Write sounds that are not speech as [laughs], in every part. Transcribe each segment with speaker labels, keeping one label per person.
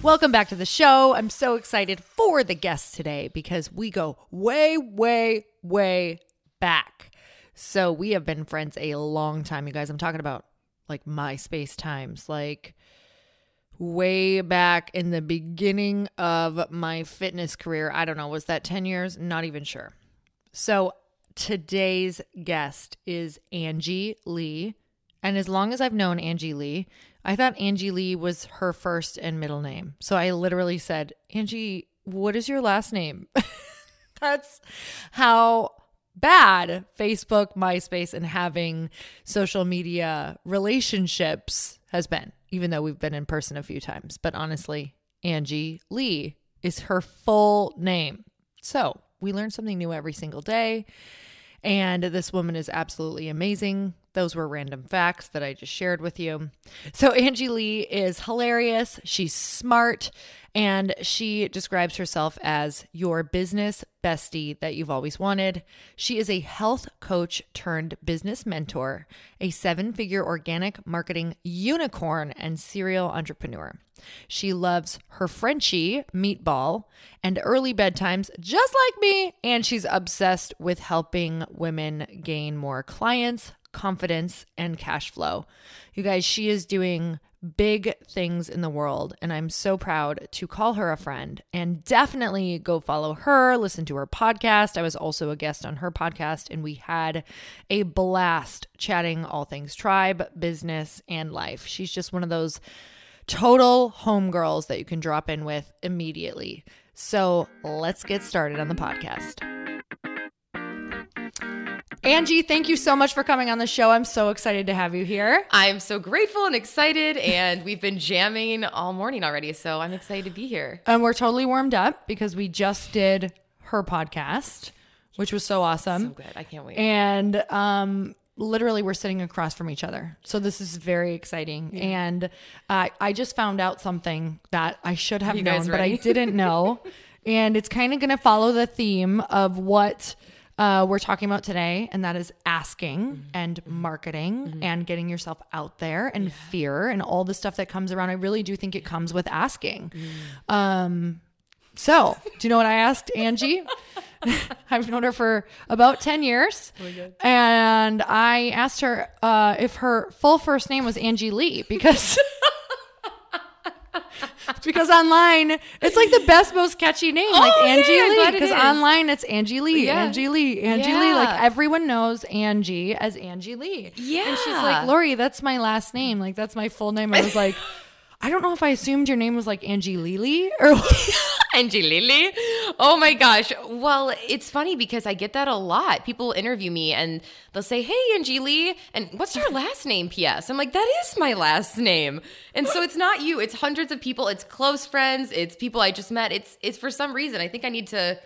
Speaker 1: Welcome back to the show. I'm so excited for the guests today because we go way, way, way back. So we have been friends a long time, you guys. I'm talking about like MySpace times, like way back in the beginning of my fitness career. I don't know, was that 10 years? Not even sure. So today's guest is Angie Lee. And as long as I've known Angie Lee, I thought Angie Lee was her first and middle name. So I literally said, Angie, what is your last name? [laughs] That's how bad Facebook, MySpace, and having social media relationships has been, even though we've been in person a few times. But honestly, Angie Lee is her full name. So we learn something new every single day. And this woman is absolutely amazing those were random facts that I just shared with you. So, [laughs] Angie Lee is hilarious. She's smart. And she describes herself as your business bestie that you've always wanted. She is a health coach turned business mentor, a seven figure organic marketing unicorn, and serial entrepreneur. She loves her Frenchie, meatball, and early bedtimes, just like me. And she's obsessed with helping women gain more clients, confidence, and cash flow. You guys, she is doing big things in the world. And I'm so proud to call her a friend and definitely go follow her, listen to her podcast. I was also a guest on her podcast, and we had a blast chatting all things tribe, business, and life. She's just one of those total homegirls that you can drop in with immediately. So let's get started on the podcast. Angie, thank you so much for coming on the show. I'm so excited to have you here.
Speaker 2: I'm so grateful and excited, and we've been jamming all morning already, so I'm excited to be here.
Speaker 1: And we're totally warmed up because we just did her podcast, which was so awesome.
Speaker 2: So good. I can't wait.
Speaker 1: And um, literally, we're sitting across from each other. So this is very exciting. Yeah. And uh, I just found out something that I should have known, but I didn't know. [laughs] and it's kind of going to follow the theme of what – uh, we're talking about today, and that is asking mm-hmm. and marketing mm-hmm. and getting yourself out there and yeah. fear and all the stuff that comes around. I really do think it comes with asking. Mm. Um, so, do you know what I asked Angie? [laughs] I've known her for about 10 years. Oh and I asked her uh, if her full first name was Angie Lee because [laughs] [laughs] because online it's like the best, most catchy name, oh, like Angie yeah, Lee. Because online it's Angie Lee, yeah. Angie Lee, Angie yeah. Lee. Like everyone knows Angie as Angie Lee.
Speaker 2: Yeah.
Speaker 1: And she's like, Lori, that's my last name. Like that's my full name. I was like. [laughs] I don't know if I assumed your name was like Angie Lily or [laughs]
Speaker 2: Angie Lily. Oh my gosh. Well, it's funny because I get that a lot. People interview me and they'll say, Hey, Angie Lee, and what's your last name? P.S. I'm like, That is my last name. And so it's not you, it's hundreds of people, it's close friends, it's people I just met. It's it's for some reason. I think I need to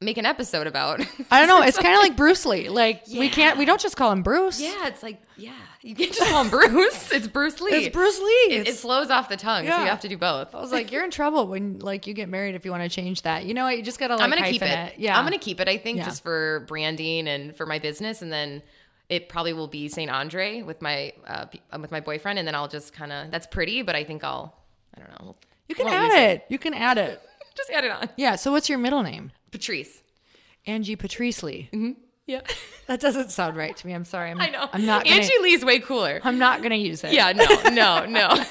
Speaker 2: make an episode about.
Speaker 1: I don't know. [laughs] It's kind of like Bruce Lee. Like yeah. we can't, we don't just call him Bruce.
Speaker 2: Yeah, it's like yeah, you can't just call him Bruce. [laughs] It's Bruce Lee.
Speaker 1: It's Bruce Lee.
Speaker 2: It, it flows off the tongue, yeah. so you have to do both.
Speaker 1: I was like, you're in trouble when like you get married if you want to change that. You know what? You just gotta. Like,
Speaker 2: I'm gonna keep
Speaker 1: it.
Speaker 2: it. Yeah, I'm gonna keep it. I think yeah. just for branding and for my business, and then it probably will be Saint Andre with my uh, with my boyfriend, and then I'll just kind of that's pretty, but I think I'll I don't know.
Speaker 1: You can add it. it. You can add it. [laughs]
Speaker 2: just add it on.
Speaker 1: Yeah. So what's your middle name?
Speaker 2: Patrice.
Speaker 1: Angie Patrice Lee.
Speaker 2: Mm-hmm. Yeah. [laughs]
Speaker 1: That doesn't sound right to me. I'm sorry. I'm,
Speaker 2: I know.
Speaker 1: I'm not.
Speaker 2: Gonna, Angie Lee's way cooler.
Speaker 1: I'm not gonna use it.
Speaker 2: Yeah. No. No. No.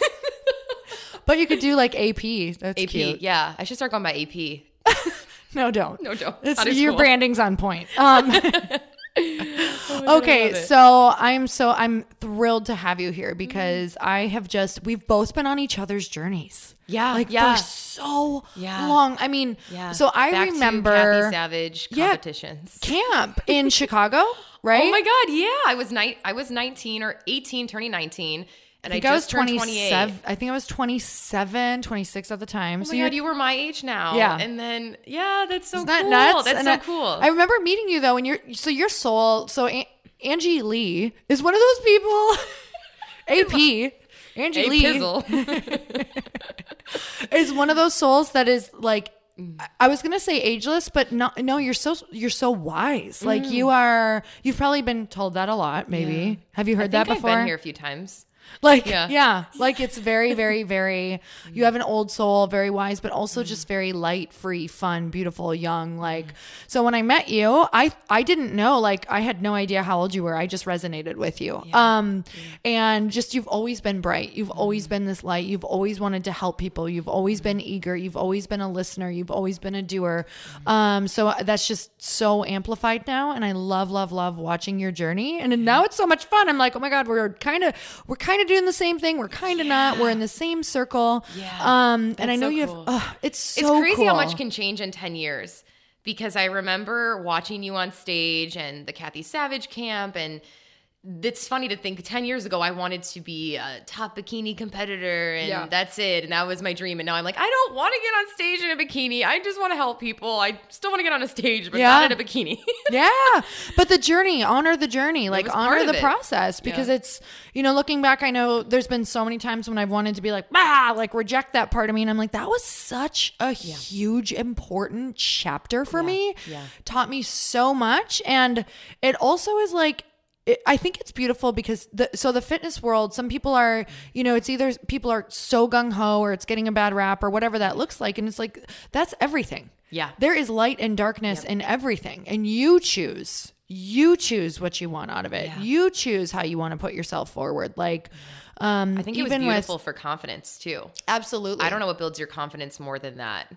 Speaker 2: [laughs]
Speaker 1: but you could do like AP. That's AP. Cute.
Speaker 2: Yeah. I should start going by AP. [laughs]
Speaker 1: no, don't.
Speaker 2: No, don't.
Speaker 1: your branding's on point. Um, oh okay, so I'm so I'm thrilled to have you here because mm-hmm. I have just we've both been on each other's journeys.
Speaker 2: Yeah,
Speaker 1: like
Speaker 2: yeah.
Speaker 1: for so yeah. long. I mean,
Speaker 2: yeah.
Speaker 1: So I
Speaker 2: Back
Speaker 1: remember
Speaker 2: Savage competitions
Speaker 1: yeah, camp [laughs] in Chicago, right? Oh
Speaker 2: my god, yeah. I was ni- I was 19 or 18, turning 19 and I, think I, I was 27.
Speaker 1: I think I was 27, 26 at the time.
Speaker 2: Oh so God, you were my age now.
Speaker 1: Yeah.
Speaker 2: And then, yeah, that's so Isn't cool. That nuts? That's and so
Speaker 1: I,
Speaker 2: cool.
Speaker 1: I remember meeting you though, and you're, so your soul, so Angie Lee is one of those people, [laughs] AP, [laughs] Angie
Speaker 2: A
Speaker 1: Lee [laughs] is one of those souls that is like, I was gonna say ageless, but no, no, you're so you're so wise. Like you mm. are. You've probably been told that a lot. Maybe yeah. have you heard that before?
Speaker 2: I've been here a few times. [laughs]
Speaker 1: Like, yeah. yeah. like it's very, very, very, you have an old soul, very wise, but also mm-hmm. just very light, free, fun, beautiful, young. Like, so when I met you, I, I didn't know, like, I had no idea how old you were. I just resonated with you. Yeah. Um, and just, you've always been bright. You've always been this light. You've always wanted to help people. You've always been eager. You've always been a listener. You've always been a doer. Um, so that's just so amplified now. And I love, love, love watching your journey. And now it's so much fun. I'm like, oh my God, we're kind of, we're kind of doing the same thing. We're kind of yeah. not. We're in the same circle.
Speaker 2: Yeah.
Speaker 1: Um, and I know so you cool. have. it's so
Speaker 2: it's crazy
Speaker 1: cool.
Speaker 2: how much can change in ten years. Because I remember watching you on stage and the Kathy Savage camp and it's funny to think 10 years ago I wanted to be a top bikini competitor and
Speaker 1: Yeah.
Speaker 2: that's it. And that was my dream. And now I'm like, I don't want to get on stage in a bikini. I just want to help people. I still want to get on a stage, but
Speaker 1: Yeah.
Speaker 2: not in a bikini. [laughs]
Speaker 1: yeah but the journey honor the journey like honor the
Speaker 2: it.
Speaker 1: process because
Speaker 2: Yeah.
Speaker 1: it's you know looking back i know there's been so many times when i've wanted to be like ah like reject that part of me and i'm like that was such a huge important chapter for me
Speaker 2: yeah.
Speaker 1: taught me so much and it also is like it, I think it's beautiful because the so the fitness world, some people are, you know, it's either people are so gung ho or it's getting a bad rap or whatever that looks like, and it's like that's everything.
Speaker 2: Yeah.
Speaker 1: There is light and darkness in everything, and you choose. You choose what you want out of it. You choose how you want to put yourself forward. Like, um,
Speaker 2: I think it was beautiful
Speaker 1: with
Speaker 2: for confidence too.
Speaker 1: absolutely.
Speaker 2: I don't know what builds your confidence more than that.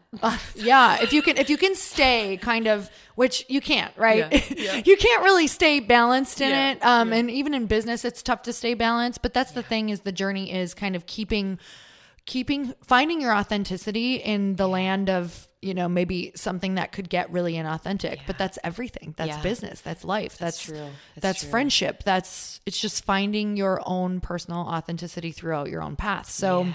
Speaker 1: yeah, if you can, if you can stay kind of, which you can't, right?
Speaker 2: Yeah, [laughs] yeah.
Speaker 1: you can't really stay balanced in
Speaker 2: Yeah,
Speaker 1: it. Um, and even in business, it's tough to stay balanced. But that's the thing is the journey is kind of keeping, keeping, finding your authenticity in the land of you know maybe something that could get really inauthentic. But that's everything. That's
Speaker 2: Yeah.
Speaker 1: business. That's life. That's
Speaker 2: true. That's
Speaker 1: That's,
Speaker 2: true.
Speaker 1: friendship. That's it's just finding your own personal authenticity throughout your own path. So.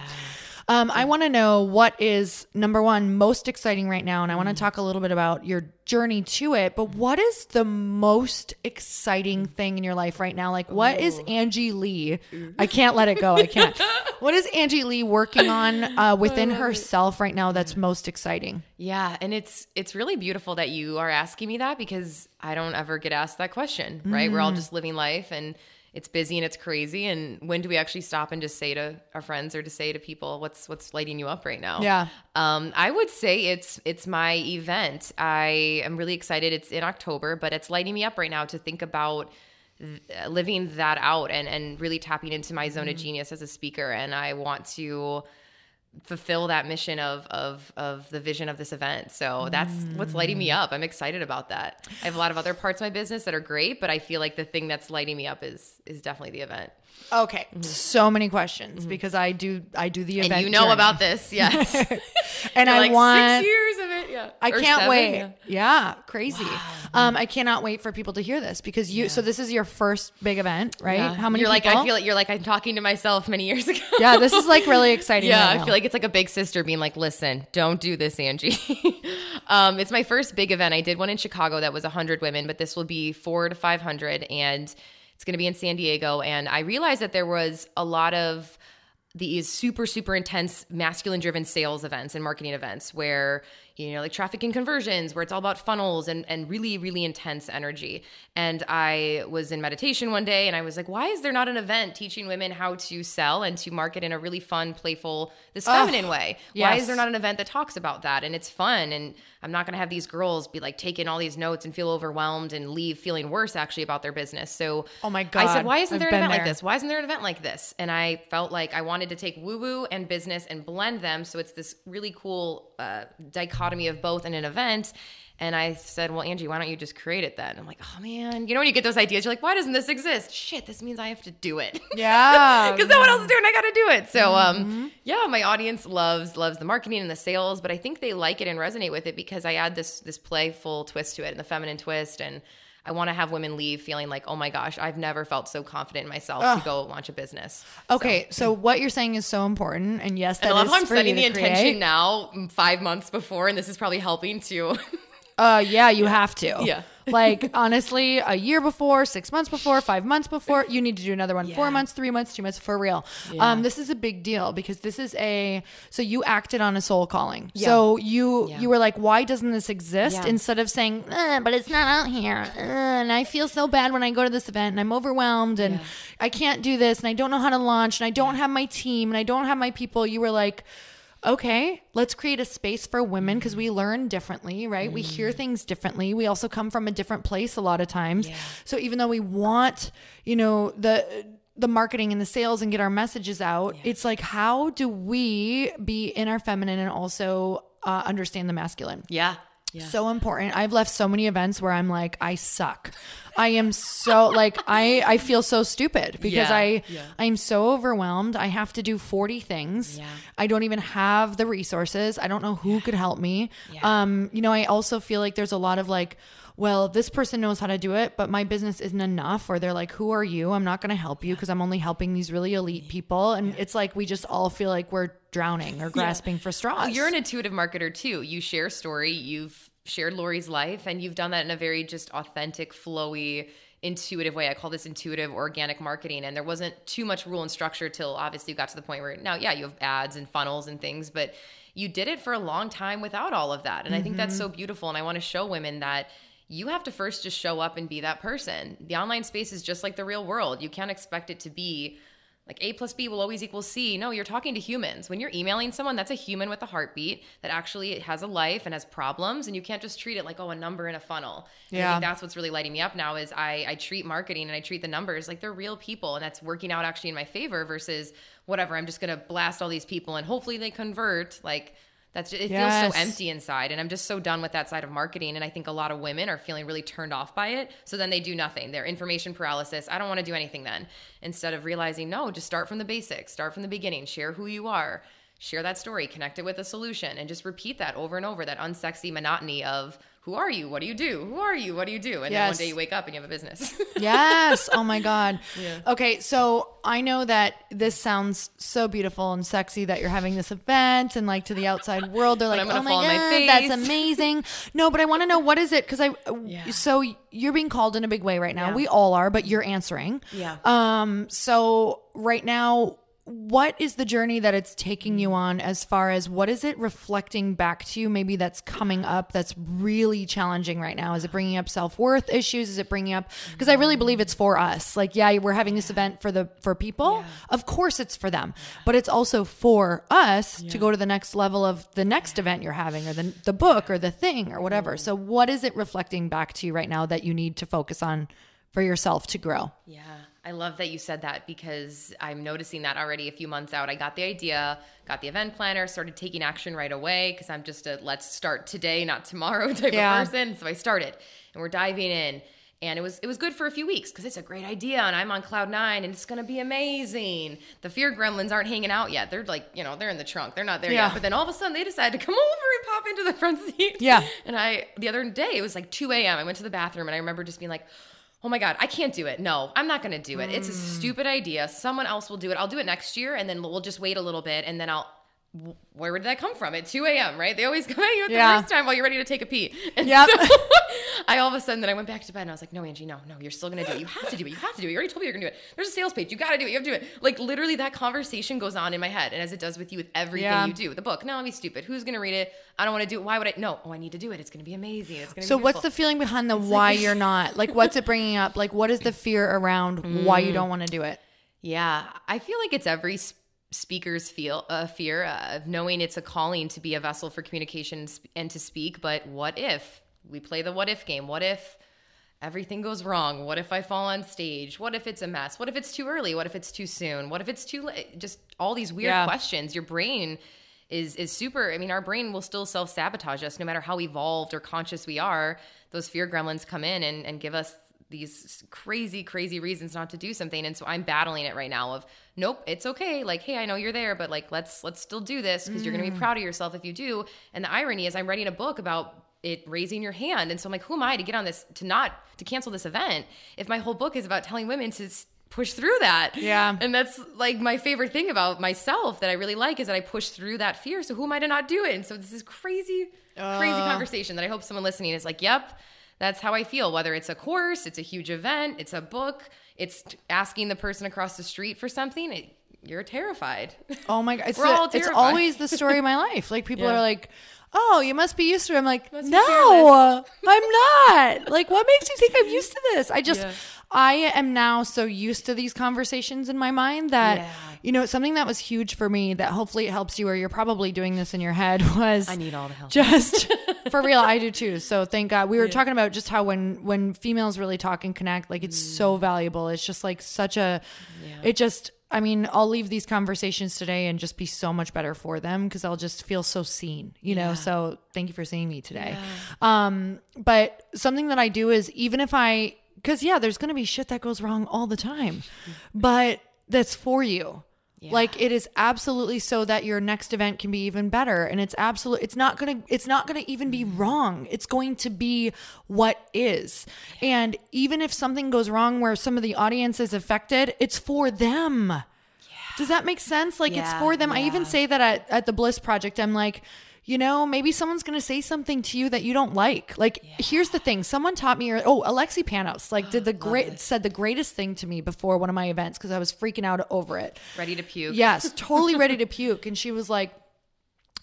Speaker 1: Um, I want to know what is number one most exciting right now, and I want
Speaker 2: Mm.
Speaker 1: to talk a little bit about your journey to it. But what is the most exciting thing in your life right now? Like, what is Angie Lee? I can't let it go. I can't. [laughs] what is Angie Lee working on uh, within herself right now that's most exciting?
Speaker 2: Yeah, and it's it's really beautiful that you are asking me that because I don't ever get asked that question, right? We're all just living life and it's busy and it's crazy and when do we actually stop and just say to our friends or to say to people what's what's lighting you up right now?
Speaker 1: Yeah.
Speaker 2: Um, I would say it's it's my event. I am really excited. It's in October, but it's lighting me up right now to think about th- living that out and and really tapping into my zone of genius as a speaker. And I want to fulfill that mission of of of the vision of this event. So that's mm. what's lighting me up. I'm excited about that. I have a lot of other parts of my business that are great, but I feel like the thing that's lighting me up is is definitely the event.
Speaker 1: Okay, so many questions because I do I do the event,
Speaker 2: Mm-hmm. And you know
Speaker 1: journey.
Speaker 2: about this, [laughs] yes.
Speaker 1: and I
Speaker 2: like
Speaker 1: want
Speaker 2: six years of it. Yeah,
Speaker 1: I
Speaker 2: Or
Speaker 1: can't
Speaker 2: seven,
Speaker 1: wait.
Speaker 2: yeah.
Speaker 1: Yeah, crazy. Um, I cannot wait for people to hear this because you. So this is your first big event, right?
Speaker 2: Yeah.
Speaker 1: How many?
Speaker 2: You're like I feel like you're like I'm talking to myself many years ago. [laughs]
Speaker 1: yeah, this is like really [laughs] exciting.
Speaker 2: Yeah,
Speaker 1: right
Speaker 2: I feel like it's like a big sister being like, "Listen, don't do this, Angie." um, it's my first big event. I did one in Chicago that was 100 women, but this will be four to 500, and it's going to be in San Diego. And I realized that there was a lot of these super super intense masculine driven sales events and marketing events where you know like traffic and conversions where it's all about funnels and and really really intense energy and i was in meditation one day and i was like why is there not an event teaching women how to sell and to market in a really fun playful this feminine way why
Speaker 1: yes.
Speaker 2: is there not an event that talks about that and it's fun and i'm not going to have these girls be like taking all these notes and feel overwhelmed and leave feeling worse actually about their business so
Speaker 1: Oh my God.
Speaker 2: i said why isn't
Speaker 1: I've
Speaker 2: there an
Speaker 1: been
Speaker 2: event like this why isn't there an event like this? And I felt like I wanted to take woo woo and business and blend them. So it's this really cool uh, dichotomy of both in an event. And I said, well, Angie, why don't you just create it then? I'm like, oh man, you know, when you get those ideas, you're like, why doesn't this exist? Shit, this means I have to do it. [laughs]
Speaker 1: Yeah,
Speaker 2: Because no one else is doing it, I got to do it. So,
Speaker 1: Mm-hmm.
Speaker 2: um, yeah, my audience loves loves the marketing and the sales, but I think they like it and resonate with it because I add this this playful twist to it and the feminine twist, and I want to have women leave feeling like, oh my gosh, I've never felt so confident in myself to go launch a business.
Speaker 1: Okay, so. what you're saying is so important, and yes, that
Speaker 2: And I love
Speaker 1: is
Speaker 2: how I'm
Speaker 1: for
Speaker 2: setting the intention now, mm, five months before, and this is probably helping to. [laughs]
Speaker 1: Uh, yeah, you have to.
Speaker 2: Yeah. [laughs]
Speaker 1: like honestly, a year before, six months before, five months before, you need to do another one. Four months, three months, two months for real.
Speaker 2: Yeah.
Speaker 1: Um, this is a big deal because this is a so you acted on a soul calling. So you
Speaker 2: Yeah.
Speaker 1: you were like, why doesn't this exist?
Speaker 2: Yeah.
Speaker 1: Instead of saying, "Uh, but it's not out here, uh, and I feel so bad when I go to this event, and I'm overwhelmed, and I can't do this, and I don't know how to launch, and I don't have my team, and I don't have my people. You were like okay, let's create a space for women because we learn differently, right? We hear things differently. We also come from a different place a lot of times. Yeah. So even though we want, you know, the the marketing and the sales and get our messages out, it's like how do we be in our feminine and also uh, understand the masculine?
Speaker 2: yeah. Yeah.
Speaker 1: so important. I've left so many events where I'm like, I suck. I am so like I I feel so stupid because
Speaker 2: Yeah,
Speaker 1: I
Speaker 2: yeah.
Speaker 1: I'm so overwhelmed. I have to do 40 things.
Speaker 2: Yeah.
Speaker 1: I don't even have the resources. I don't know who could help me. Um, you know, I also feel like there's a lot of like well, this person knows how to do it, but my business isn't enough. Or they're like, who are you? I'm not going to help you because I'm only helping these really elite people. And it's like we just all feel like we're drowning or grasping for straws.
Speaker 2: Well, you're an intuitive marketer too. You share story. You've shared Lori's life, and you've done that in a very just authentic, flowy, intuitive way. I call this intuitive organic marketing. And there wasn't too much rule and structure till obviously you got to the point where now, yeah, you have ads and funnels and things, but you did it for a long time without all of that. And mm-hmm. I think that's so beautiful. And I want to show women that you have to first just show up and be that person. The online space is just like the real world. You can't expect it to be like A plus B will always equal C. No, you're talking to humans. When you're emailing someone, that's a human with a heartbeat that actually has a life and has problems, and you can't just treat it like oh a number in a funnel. Yeah, I think that's what's really lighting me up now is I I treat marketing and I treat the numbers like they're real people, and that's working out actually in my favor versus whatever. I'm just gonna blast all these people and hopefully they convert. Like that's just, it yes. feels so empty inside and i'm just so done with that side of marketing and i think a lot of women are feeling really turned off by it so then they do nothing they're information paralysis i don't want to do anything then instead of realizing no just start from the basics start from the beginning share who you are share that story connect it with a solution and just repeat that over and over that unsexy monotony of who are you? What do you do? Who are you? What do you do? And yes. then one day you wake up and you have a business. [laughs]
Speaker 1: yes. Oh my God. Yeah. Okay. So I know that this sounds so beautiful and sexy that you're having this event and like to the outside world, they're like, oh my God, my that's [laughs] amazing. No, but I want to know what is it? Cause I, yeah. so you're being called in a big way right now. Yeah. We all are, but you're answering.
Speaker 2: Yeah.
Speaker 1: Um, so right now, what is the journey that it's taking you on as far as what is it reflecting back to you maybe that's coming up that's really challenging right now? Is it bringing up self-worth issues? Is it bringing up because i really believe it's for us. Like yeah we're having this event for the for people. Yeah. of course it's for them but it's also for us yeah. to go to the next level of the next event you're having or the, the book or the thing or whatever. So what is it reflecting back to you right now that you need to focus on for yourself to grow?
Speaker 2: Yeah I love that you said that because I'm noticing that already a few months out. I got the idea, got the event planner, started taking action right away because I'm just a let's start today, not tomorrow [laughs] type yeah. of person. So I started and we're diving in. And it was it was good for a few weeks because it's a great idea and I'm on cloud nine and it's gonna be amazing. The fear gremlins aren't hanging out yet. They're like, you know, they're in the trunk. They're not there yeah. yet. But then all of a sudden they decide to come [laughs] over and pop into the front seat.
Speaker 1: Yeah.
Speaker 2: And I the other day it was like 2 a.m. I went to the bathroom and I remember just being like, oh my god i can't do it no i'm not going to do it mm. it's a mm. stupid idea someone else will do it i'll do it next year and then we'll just wait a little bit and then i'll where did that come from? At 2 a.m., right? They always [laughs] come at you at yeah. the first time while you're ready to take a pee. [laughs] And
Speaker 1: yep. so [laughs]
Speaker 2: I all of a sudden then I went back to bed and I was like, no, Angie, no, no, you're still gonna do it. You have to do it. You have to do it. You already told me you're gonna do it. There's a sales page. You gotta do it. You have to do it. Like literally that conversation goes on in my head. And as it does with you with everything yeah. you do. The book, no, I'll be stupid. Who's gonna read it? I don't wanna do it. Why would I? No, oh, I need to do it. It's gonna be amazing. It's gonna
Speaker 1: So what's the feeling behind the it's why like- you're not? Like what's it bringing up? Like what is the fear around mm. why you mm. don't wanna do it?
Speaker 2: Yeah, I feel like it's every speakers feel a uh, fear of knowing it's a calling to be a vessel for communication and to speak but what if? We play the what if game. What if everything goes wrong? What if i fall on stage? What if it's a mess? What if it's too early? What if it's too soon? What if it's too late? Just all these weird yeah. questions. Your brain is is super i mean our brain will still self-sabotage us no matter how evolved or conscious we are. Those fear gremlins come in and, and give us these crazy, crazy reasons not to do something. And so I'm battling it right now of nope, it's okay. Like, hey, I know you're there, but like let's let's still do this because mm. you're gonna be mm. proud of yourself if you do. And the irony is I'm writing a book about it raising your hand. And so I'm like, who am I to get on this to not to cancel this event if my whole book is about telling women to push through that.
Speaker 1: Yeah.
Speaker 2: And that's like my favorite thing about myself that I really like is that I push through that fear. So who am I to not do it? And so this is crazy, uh. crazy conversation that I hope someone listening is like, yep, that's how I feel. Whether it's a course, it's a huge event, it's a book, it's asking the person across the street for something. It, you're terrified.
Speaker 1: Oh my god, [laughs] it's, a, it's always the story of my [laughs] life. Like people yeah. are like, "Oh, you must be used to it." I'm like, "No, I'm not." Like, what makes you think I'm [laughs] used to this? I just, yeah. I am now so used to these conversations in my mind that. Yeah you know, something that was huge for me that hopefully it helps you or you're probably doing this in your head [laughs] was
Speaker 2: I need all the help.
Speaker 1: Just [laughs] for real, I do too. So thank God. We were yeah. talking about just how when when females really talk and connect, like it's mm. so valuable. It's just like such a it just I mean, I'll leave these conversations today and just be so much better for them because I'll just feel so seen, you know. So thank you for seeing me today. Yeah. Um, but something that I do is even if I, because yeah, there's gonna be shit that goes wrong all the time, [laughs] but that's for you. Like it is absolutely so that your next event can be even better and it's absolutely it's not going to it's not going to even be mm. wrong. It's going to be what is. And even if something goes wrong where some of the audience is affected, it's for them. Does that make sense? Like it's for them. I even say that at, at the Bliss Project. I'm like, you know, maybe someone's going to say something to you that you don't like. Like, here's the thing. Someone taught me, oh, Alexi Panos, like, did [gasps] the great, said the greatest thing to me before one of my events because I was freaking out over it.
Speaker 2: Ready to puke.
Speaker 1: Yes, totally ready to [laughs] puke. And she was like,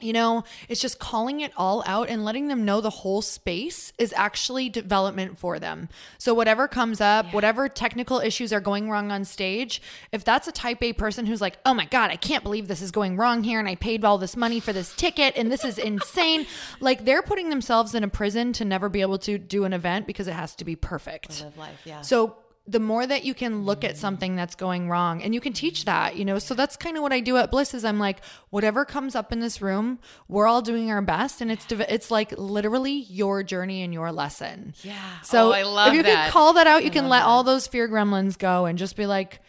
Speaker 1: you know, it's just calling it all out and letting them know the whole space is actually development for them. So, whatever comes up, whatever technical issues are going wrong on stage, if that's a type A person who's like, oh my God, I can't believe this is going wrong here and I paid all this money for this ticket and this is [laughs] insane, like they're putting themselves in a prison to never be able to do an event because it has to be perfect.
Speaker 2: Live life. Yeah.
Speaker 1: So the more that you can look at something that's going wrong and you can teach that, you know. So that's kind of what I do at Bliss is I'm like whatever comes up in this room, we're all doing our best and it's div- it's like literally your journey and your lesson.
Speaker 2: Yeah.
Speaker 1: So
Speaker 2: Oh, I love
Speaker 1: if you
Speaker 2: that.
Speaker 1: can call that out, you can let all those fear gremlins go and just be like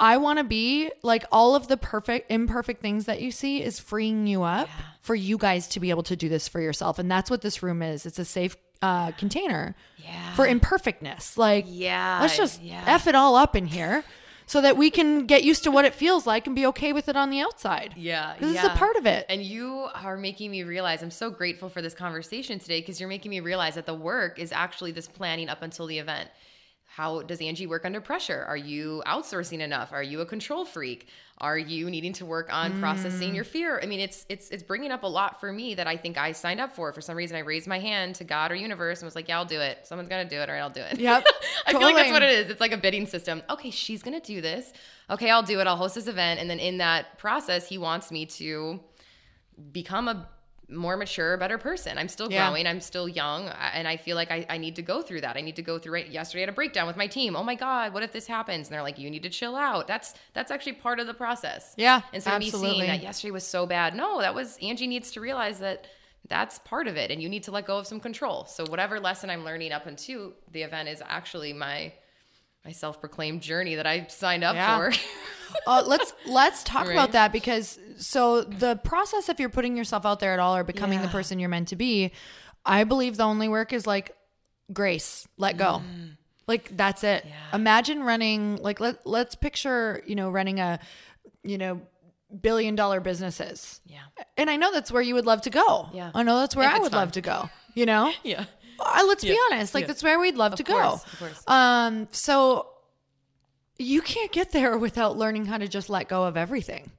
Speaker 1: I want to be like all of the perfect imperfect things that you see is freeing you up for you guys to be able to do this for yourself and that's what this room is. It's a safe uh, container
Speaker 2: Yeah.
Speaker 1: for imperfectness. Like
Speaker 2: Yeah,
Speaker 1: let's just
Speaker 2: yeah.
Speaker 1: f it all up in here so that we can get used to what it feels like and be okay with it on the outside.
Speaker 2: Yeah,
Speaker 1: this is a part of it.
Speaker 2: And you are making me realize I'm so grateful for this conversation today because you're making me realize that the work is actually this planning up until the event. How does Angie work under pressure? Are you outsourcing enough? Are you a control freak? Are you needing to work on
Speaker 1: Mm.
Speaker 2: processing your fear? I mean, it's it's it's bringing up a lot for me that I think I signed up for. For some reason, I raised my hand to God or universe and was like, "Yeah, I'll do it. Someone's gonna do it, or I'll do it."
Speaker 1: Yep, [laughs]
Speaker 2: I feel like that's what it is. It's like a bidding system. Okay, she's gonna do this. Okay, I'll do it. I'll host this event, and then in that process, he wants me to become a more mature, better person. I'm still
Speaker 1: Yeah.
Speaker 2: growing. I'm still young. Uh, and I feel like I, I need to go through that. I need to go through it. Yesterday I had a breakdown with my team. Oh my God, what if this happens? And they're like, you need to chill out. That's that's actually part of the process.
Speaker 1: Yeah,
Speaker 2: of me
Speaker 1: absolutely.
Speaker 2: seeing that yesterday was so bad. No, that was Angie needs to realize that that's part of it and you need to let go of some control. So whatever lesson I'm learning up into the event is actually my my self-proclaimed journey that I signed up
Speaker 1: Yeah.
Speaker 2: for. [laughs]
Speaker 1: uh, let's let's talk
Speaker 2: Right.
Speaker 1: about that because so the process if you're putting yourself out there at all or becoming the person you're meant to be, I believe the only work is like grace, let go. Like that's it.
Speaker 2: Mm. Yeah.
Speaker 1: Imagine running like let let's picture, you know, running a you know billion dollar businesses.
Speaker 2: yeah.
Speaker 1: And I know that's where you would love to go.
Speaker 2: Yeah.
Speaker 1: I know that's where
Speaker 2: If
Speaker 1: I would
Speaker 2: fun.
Speaker 1: love to go. You know? [laughs]
Speaker 2: Yeah.
Speaker 1: Uh, let's be honest. Like
Speaker 2: Yeah.
Speaker 1: that's where we'd love to
Speaker 2: course,
Speaker 1: go.
Speaker 2: of course.
Speaker 1: Um, so you can't get there without learning how to just let go of everything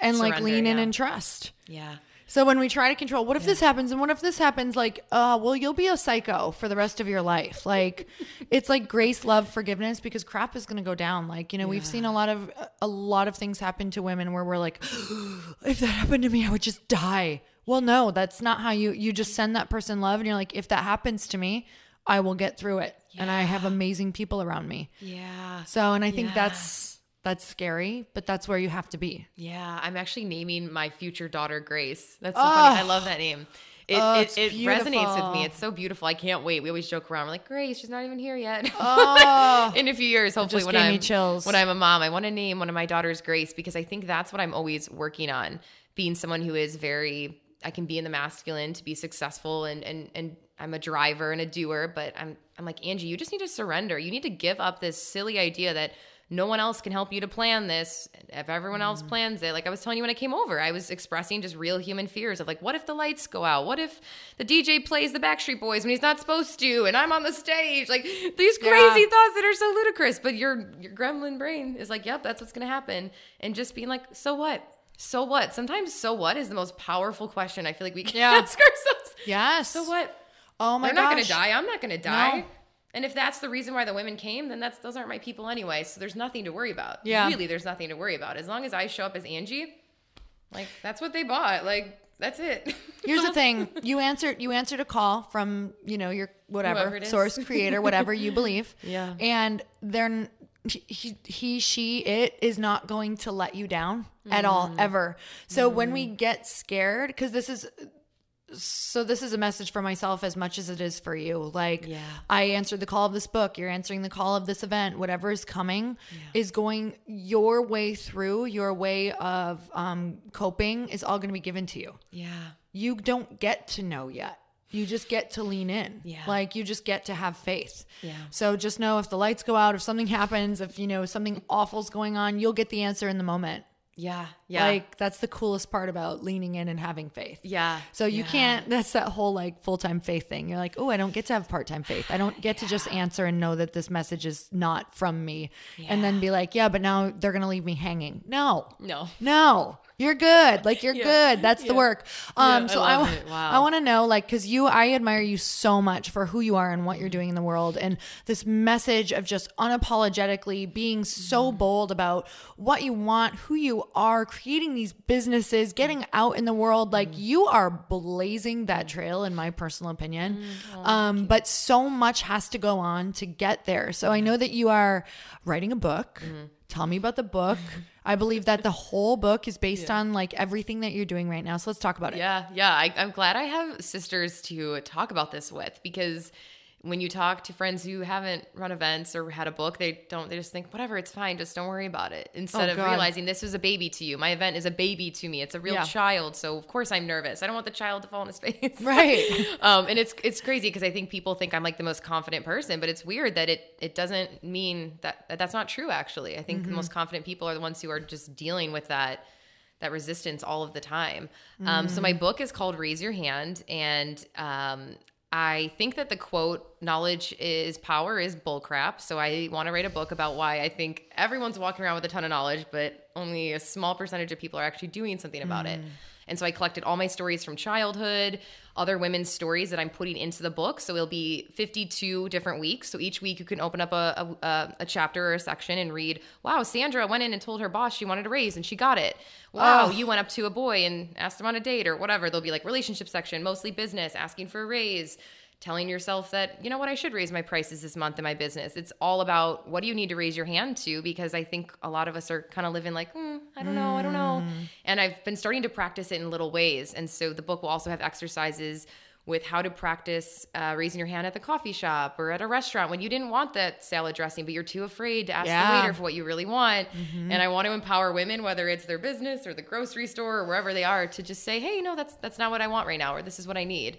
Speaker 1: and like lean in
Speaker 2: yeah.
Speaker 1: and trust.
Speaker 2: Yeah.
Speaker 1: So when we try to control, what if this happens and what if this happens? Like, uh, well, you'll be a psycho for the rest of your life. Like, [laughs] it's like grace, love, forgiveness because crap is going to go down. Like, you know, we've seen a lot of a lot of things happen to women where we're like, [gasps] if that happened to me, I would just die. Well, no, that's not how you you just send that person love and you're like, if that happens to me, I will get through it, and I have amazing people around me.
Speaker 2: Yeah.
Speaker 1: So, and I think
Speaker 2: Yeah.
Speaker 1: that's that's scary, but that's where you have to be.
Speaker 2: Yeah, I'm actually naming my future daughter Grace. That's so funny. I love that name. It,
Speaker 1: Oh,
Speaker 2: it, it resonates with me. It's so beautiful. I can't wait. We always joke around. We're like, Grace, she's not even here yet.
Speaker 1: Oh. [laughs]
Speaker 2: In a few years, hopefully, when I'm when I'm a mom, I want to name one of my daughters Grace because I think that's what I'm always working on. Being someone who is very, I can be in the masculine to be successful and and and I'm a driver and a doer, but I'm I'm like Angie, you just need to surrender. You need to give up this silly idea that no one else can help you to plan this. If everyone else
Speaker 1: Mm.
Speaker 2: plans it, like I was telling you when I came over, I was expressing just real human fears of like, what if the lights go out? What if the DJ plays the Backstreet Boys when he's not supposed to, and I'm on the stage? Like these
Speaker 1: Yeah.
Speaker 2: crazy thoughts that are so ludicrous. But your your gremlin brain is like, yep, that's what's gonna happen, and just being like, so what? So what? Sometimes so what is the most powerful question I feel like we can
Speaker 1: Yeah.
Speaker 2: ask ourselves.
Speaker 1: Yes.
Speaker 2: So what?
Speaker 1: Oh my god.
Speaker 2: They're
Speaker 1: gosh.
Speaker 2: not gonna die. I'm not gonna die.
Speaker 1: No.
Speaker 2: And if that's the reason why the women came, then that's those aren't my people anyway. So there's nothing to worry about.
Speaker 1: Yeah.
Speaker 2: Really, there's nothing to worry about. As long as I show up as Angie, like that's what they bought. Like that's it. [laughs]
Speaker 1: Here's the [laughs] thing: you answered you answered a call from you know your whatever source creator, whatever you believe. [laughs]
Speaker 2: Yeah.
Speaker 1: and they're n- he, he she it is not going to let you down at all
Speaker 2: Mm.
Speaker 1: ever. So when we get scared, because this is so this is a message for myself as much as it is for you. Like
Speaker 2: Yeah.
Speaker 1: I answered the call of this book, you're answering the call of this event. Whatever is coming is going your way through, your way of um, coping is all going to be given to you.
Speaker 2: Yeah.
Speaker 1: You don't get to know yet. You just get to lean in.
Speaker 2: Yeah.
Speaker 1: Like you just get to have faith.
Speaker 2: Yeah.
Speaker 1: So just know if the lights go out, if something happens, if you know something awful's going on, you'll get the answer in the moment.
Speaker 2: Yeah. Yeah.
Speaker 1: Like that's the coolest part about leaning in and having faith.
Speaker 2: yeah.
Speaker 1: So you
Speaker 2: Yeah.
Speaker 1: can't that's that whole like full-time faith thing. You're like, "Oh, I don't get to have part-time faith. I don't get to just answer and know that this message is not from me." And then be like, "Yeah, but now they're going to leave me hanging." No.
Speaker 2: No.
Speaker 1: No. You're good. Like you're good. That's the work. Um
Speaker 2: I
Speaker 1: so I, wa-
Speaker 2: Wow.
Speaker 1: I want to know like cuz you I admire you so much for who you are and what you're doing in the world and this message of just unapologetically being so
Speaker 2: Mm-hmm.
Speaker 1: bold about what you want, who you are, creating these businesses, getting out in the world like
Speaker 2: Mm-hmm.
Speaker 1: you are blazing that trail in my personal opinion.
Speaker 2: Mm-hmm.
Speaker 1: um but so much has to go on to get there. So I know that you are writing a book. Tell me about the book. I believe that the [laughs] whole book is based on like everything that you're doing right now. So let's talk about it.
Speaker 2: Yeah, yeah. I, I'm glad I have sisters to talk about this with because when you talk to friends who haven't run events or had a book, they don't, they just think, whatever, it's fine. Just don't worry about it. Instead
Speaker 1: Oh,
Speaker 2: of
Speaker 1: God.
Speaker 2: realizing this is a baby to you. My event is a baby to me. It's a real
Speaker 1: Yeah.
Speaker 2: child. So of course I'm nervous. I don't want the child to fall on his [laughs] face.
Speaker 1: Right. [laughs]
Speaker 2: um, and it's, it's crazy because I think people think I'm like the most confident person, but it's weird that it, it doesn't mean that, that that's not true. Actually, I think the most confident people are the ones who are just dealing with that that resistance all of the time. Um, so my book is called Raise Your Hand, and um, I think that the quote "knowledge is power" is bullcrap. So I want to write a book about why I think everyone's walking around with a ton of knowledge, but only a small percentage of people are actually doing something about it. Hmm. And so I collected all my stories from childhood, other women's stories that I'm putting into the book. So it'll be 52 different weeks. So each week you can open up a, a, a, chapter or a section and read, wow, Sandra went in and told her boss she wanted a raise and she got it. Wow,
Speaker 1: Oh.
Speaker 2: you went up to a boy and asked him on a date or whatever. There'll be like relationship section, mostly business, asking for a raise telling yourself that you know what i should raise my prices this month in my business. It's all about what do you need to raise your hand to because i think a lot of us are kind of living like hmm, i don't know i don't know. And i've been starting to practice it in little ways. And so the book will also have exercises with how to practice uh, raising your hand at the coffee shop or at a restaurant when you didn't want that salad dressing but you're too afraid to ask
Speaker 1: Yeah.
Speaker 2: the waiter for what you really want. And i want to empower women whether it's their business or the grocery store or wherever they are to just say hey no that's that's not what i want right now or this is what i need.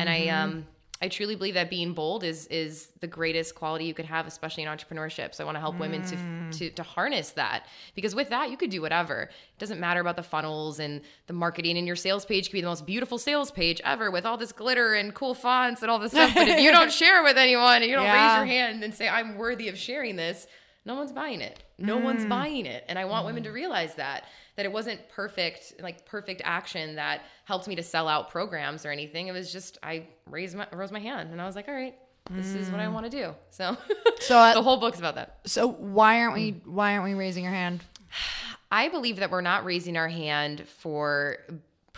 Speaker 2: And i um I truly believe that being bold is is the greatest quality you could have, especially in entrepreneurship. So I want to help women to, mm. to to harness that because with that you could do whatever. It doesn't matter about the funnels and the marketing, and your sales page could be the most beautiful sales page ever with all this glitter and cool fonts and all this stuff. But if you don't [laughs] share with anyone and you don't
Speaker 1: Yeah.
Speaker 2: raise your hand and say I'm worthy of sharing this, no one's buying it. No one's mm. buying it, and I want women to mm. realize that that it wasn't perfect like perfect action that helped me to sell out programs or anything. It was just I raised my rose my hand and I was like, all right, this is what I want to do. So,
Speaker 1: So, uh, [laughs]
Speaker 2: the whole book's about that.
Speaker 1: So why aren't we why aren't we raising your hand? [sighs]
Speaker 2: I believe that we're not raising our hand for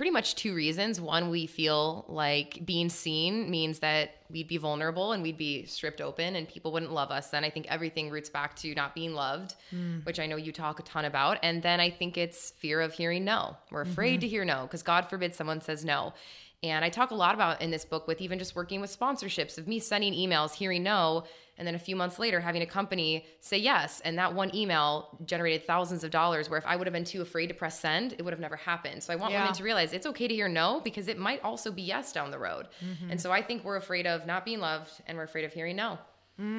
Speaker 2: pretty much two reasons. One, we feel like being seen means that we'd be vulnerable and we'd be stripped open and people wouldn't love us. Then I think everything roots back to not being loved, hmm. which I know you talk a ton about. And then I think it's fear of hearing no. We're afraid mm-hmm. to hear no because God forbid someone says no. And I talk a lot about in this book with even just working with sponsorships of me sending emails, hearing no, and then a few months later having a company say yes. And that one email generated thousands of dollars where if I would have been too afraid to press send, it would have never happened. So I want
Speaker 1: Yeah.
Speaker 2: women to realize it's okay to hear no because it might also be yes down the road.
Speaker 1: Mm-hmm.
Speaker 2: And so I think we're afraid of not being loved and we're afraid of hearing no.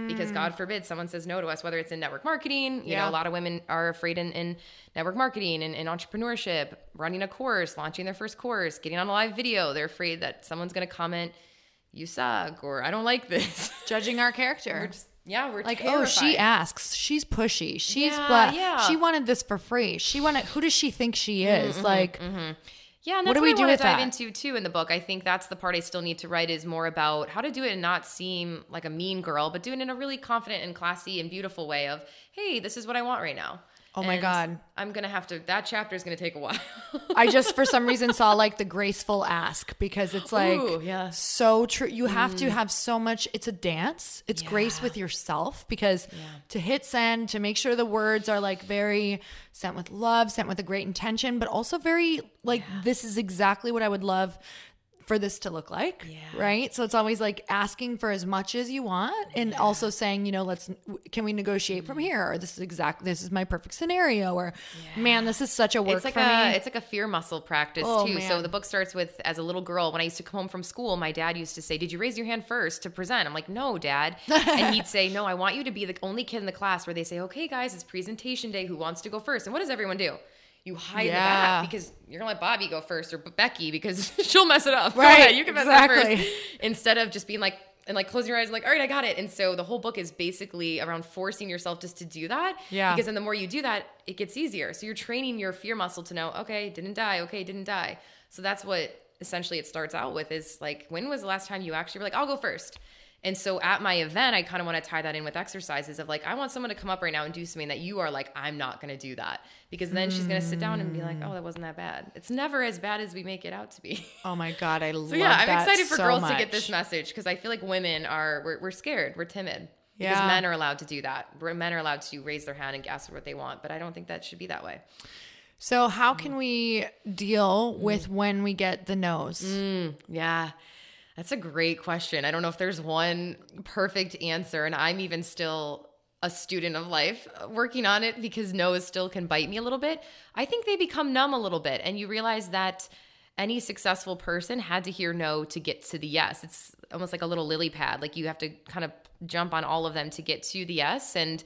Speaker 2: Because God forbid someone says no to us, whether it's in network marketing, you
Speaker 1: Yeah.
Speaker 2: know, a lot of women are afraid in, in network marketing and in entrepreneurship, running a course, launching their first course, getting on a live video. They're afraid that someone's going to comment, you suck, or I don't like this. [laughs]
Speaker 1: Judging our character.
Speaker 2: Just- yeah, we're
Speaker 1: like, oh, she asks. She's pushy. She's
Speaker 2: Yeah,
Speaker 1: blah.
Speaker 2: yeah.
Speaker 1: She wanted this for free. She wanted. Who does she think she is? like, mm-hmm.
Speaker 2: Yeah, and
Speaker 1: What do
Speaker 2: what,
Speaker 1: we
Speaker 2: I
Speaker 1: do with
Speaker 2: to dive
Speaker 1: that?
Speaker 2: into too in the book. I think that's the part I still need to write is more about how to do it and not seem like a mean girl, but do it in a really confident and classy and beautiful way of, hey, this is what I want right now.
Speaker 1: Oh my
Speaker 2: And
Speaker 1: God.
Speaker 2: I'm gonna have to. That chapter is gonna take a while. [laughs]
Speaker 1: I just for some reason saw like the graceful ask because it's like
Speaker 2: Ooh, yeah.
Speaker 1: so true. You have to mm. have so much. It's a dance. It's grace with yourself because to hit send to make sure the words are like very sent with love, sent with a great intention, but also very like this is exactly what I would love for this to look like yeah. right so it's always like asking for as much as you want and also saying you know let's can we negotiate from mm. here or this is exact this is my perfect scenario or man this is such a work
Speaker 2: it's like
Speaker 1: for
Speaker 2: a
Speaker 1: me
Speaker 2: it's like a fear muscle practice
Speaker 1: Oh,
Speaker 2: too. So the book starts with as a little girl when I used to come home from school, my dad used to say, "Did you raise your hand first to present?" I'm like, "No, dad." and he'd say, "No, I want you to be the only kid in the class where they say, "Okay, guys, it's presentation day. Who wants to go first? And what does everyone do? You hide in the
Speaker 1: Yeah.
Speaker 2: back because you're gonna let Bobby go first or Becky because [laughs] she'll mess it up.
Speaker 1: Right,
Speaker 2: ahead, you can mess it up first. [laughs] Instead of just being like and like closing your eyes and like, all right, I got it. And so the whole book is basically around forcing yourself just to do that.
Speaker 1: Yeah.
Speaker 2: Because then the more you do that, it gets easier. So you're training your fear muscle to know, okay, didn't die, okay, didn't die. So that's what essentially it starts out with is like, when was the last time you actually were like, I'll go first? And so at my event, I kind of want to tie that in with exercises of like, I want someone to come up right now and do something that you are like, I'm not going to do that. Because then she's going to sit down and be like, mm. oh, that wasn't that bad. It's never as bad as we make it out to be. [laughs]
Speaker 1: oh my god i love
Speaker 2: So yeah, I'm excited for
Speaker 1: so
Speaker 2: girls to get this message because I feel like women are we're, we're scared, we're timid. Because men are allowed to do that. Men are allowed to raise their hand and ask for what they want, but I don't think that should be that way.
Speaker 1: so how mm. can we deal with when we get the nose mm,
Speaker 2: Yeah, that's a great question. I don't know if there's one perfect answer, and I'm even still a student of life uh, working on it because no's still can bite me a little bit. I think they become numb a little bit, and you realize that any successful person had to hear no to get to the yes. It's almost like a little lily pad. Like you have to kind of jump on all of them to get to the yes. And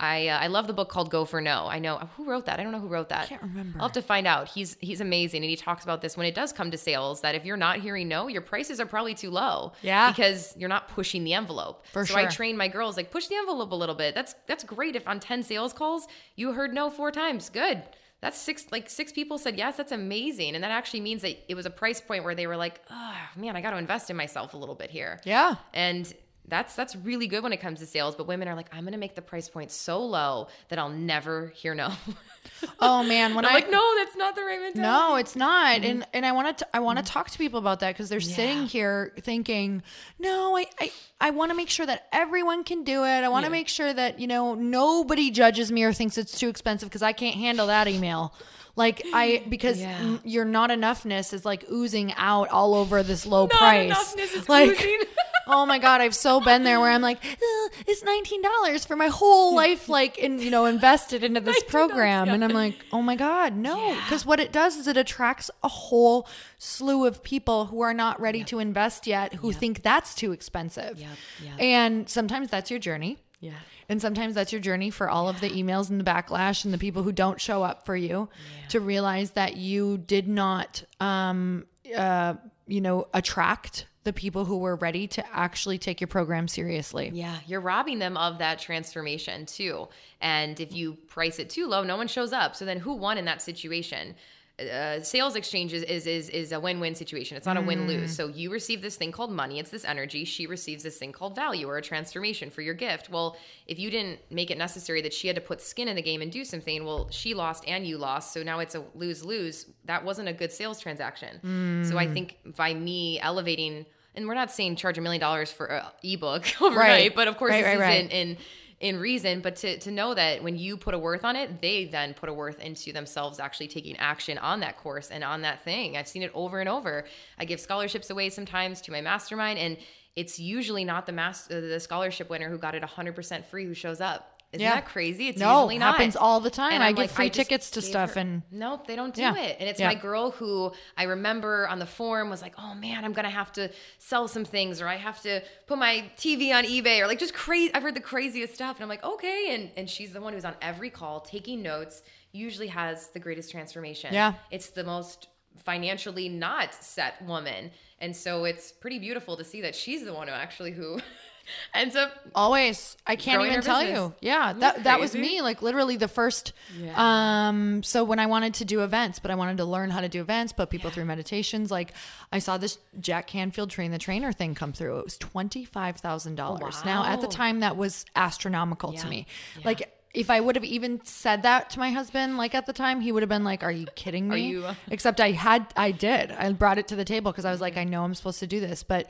Speaker 2: I uh, I love the book called Go for No. I know who wrote that. I don't know who wrote that.
Speaker 1: I can't remember.
Speaker 2: I'll have to find out. He's he's amazing, and he talks about this when it does come to sales. That if you're not hearing no, your prices are probably too low.
Speaker 1: Yeah.
Speaker 2: because you're not pushing the envelope.
Speaker 1: For
Speaker 2: so I train my girls like push the envelope a little bit. That's that's great. If on ten sales calls you heard no four times, good. That's six like six people said yes. That's amazing, and that actually means that it was a price point where they were like, oh man, I got to invest in myself a little bit here.
Speaker 1: yeah
Speaker 2: And that's that's really good when it comes to sales. But women are like, I'm gonna make the price point so low that I'll never hear no. [laughs]
Speaker 1: oh man when
Speaker 2: I'm
Speaker 1: i
Speaker 2: like, no, that's not the right mentality.
Speaker 1: No, it's not.
Speaker 2: Mm-hmm.
Speaker 1: And and I want to I want to talk to people about that because they're sitting here thinking, no, I I, I want to make sure that everyone can do it. I want to
Speaker 2: Yeah.
Speaker 1: make sure that you know nobody judges me or thinks it's too expensive because I can't handle that email. Like I [gasps] because
Speaker 2: Yeah.
Speaker 1: your not enoughness is like oozing out all over this low
Speaker 2: Not
Speaker 1: price.
Speaker 2: enoughness is
Speaker 1: like,
Speaker 2: oozing. [laughs]
Speaker 1: oh my god, I've so been there where I'm like, "Ugh, it's nineteen dollars for my whole life, like in you know invested into this [laughs] program,
Speaker 2: yeah.
Speaker 1: and I'm like, oh my god, no, because what it does is it attracts a whole slew of people who are not ready to invest yet, who think that's too expensive,
Speaker 2: Yep, yep.
Speaker 1: and sometimes that's your journey.
Speaker 2: Yeah.
Speaker 1: And sometimes that's your journey for all of the emails and the backlash and the people who don't show up for you to realize that you did not, um, uh, you know, attract the people who were ready to actually take your program seriously.
Speaker 2: Yeah, you're robbing them of that transformation too. And if you price it too low, no one shows up. So then who won in that situation? Uh, sales exchange is, is is is a win-win situation. It's not a win-lose. So you receive this thing called money. It's this energy. She receives this thing called value or a transformation for your gift. Well, if you didn't make it necessary that she had to put skin in the game and do something, well, she lost and you lost. So now it's a lose-lose. That wasn't a good sales transaction. So I think by me elevating and we're not saying charge a million dollars for an ebook [laughs] overnight,
Speaker 1: Right.
Speaker 2: but of course
Speaker 1: Right,
Speaker 2: this
Speaker 1: right,
Speaker 2: is
Speaker 1: right.
Speaker 2: in, in in reason. But to to know that when you put a worth on it, they then put a worth into themselves actually taking action on that course and on that thing. I've seen it over and over. I give scholarships away sometimes to my mastermind, and it's usually not the master uh, the scholarship winner who got it 100% free who shows up. Isn't
Speaker 1: Yeah.
Speaker 2: that crazy? It's
Speaker 1: No,
Speaker 2: usually not.
Speaker 1: happens all the time.
Speaker 2: And
Speaker 1: I
Speaker 2: I'm
Speaker 1: give
Speaker 2: like,
Speaker 1: free
Speaker 2: just
Speaker 1: tickets to stuff
Speaker 2: her-
Speaker 1: and-
Speaker 2: nope, they don't do
Speaker 1: Yeah.
Speaker 2: it. And it's
Speaker 1: Yeah.
Speaker 2: my girl who I remember on the forum was like, "Oh man, I'm gonna have to sell some things, or I have to put my TV on eBay, or like just crazy." I've heard the craziest stuff, and I'm like, "Okay." And and she's the one who's on every call taking notes. Usually has the greatest transformation.
Speaker 1: Yeah.
Speaker 2: it's the most financially not set woman, and so it's pretty beautiful to see that she's the one who actually who [laughs] ends up
Speaker 1: Always. I can't even tell
Speaker 2: business.
Speaker 1: you. Yeah.
Speaker 2: Isn't
Speaker 1: That
Speaker 2: that
Speaker 1: that was me. Like literally the first um so when I wanted to do events, but I wanted to learn how to do events, put people through meditations, like I saw this Jack Canfield train the trainer thing come through. It was twenty five thousand dollars. Now at the time that was astronomical to me.
Speaker 2: Yeah.
Speaker 1: Like if I would have even said that to my husband, like at the time, he would have been like, "Are you kidding me?"
Speaker 2: you-
Speaker 1: Except I had, I did. I brought it to the table because I was like, I know I'm supposed to do this, but.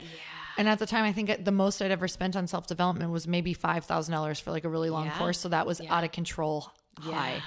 Speaker 1: And at the time, I think the most I'd ever spent on self development was maybe five thousand dollars for like a really long
Speaker 2: Yeah.
Speaker 1: course. So that was
Speaker 2: Yeah.
Speaker 1: out of control high,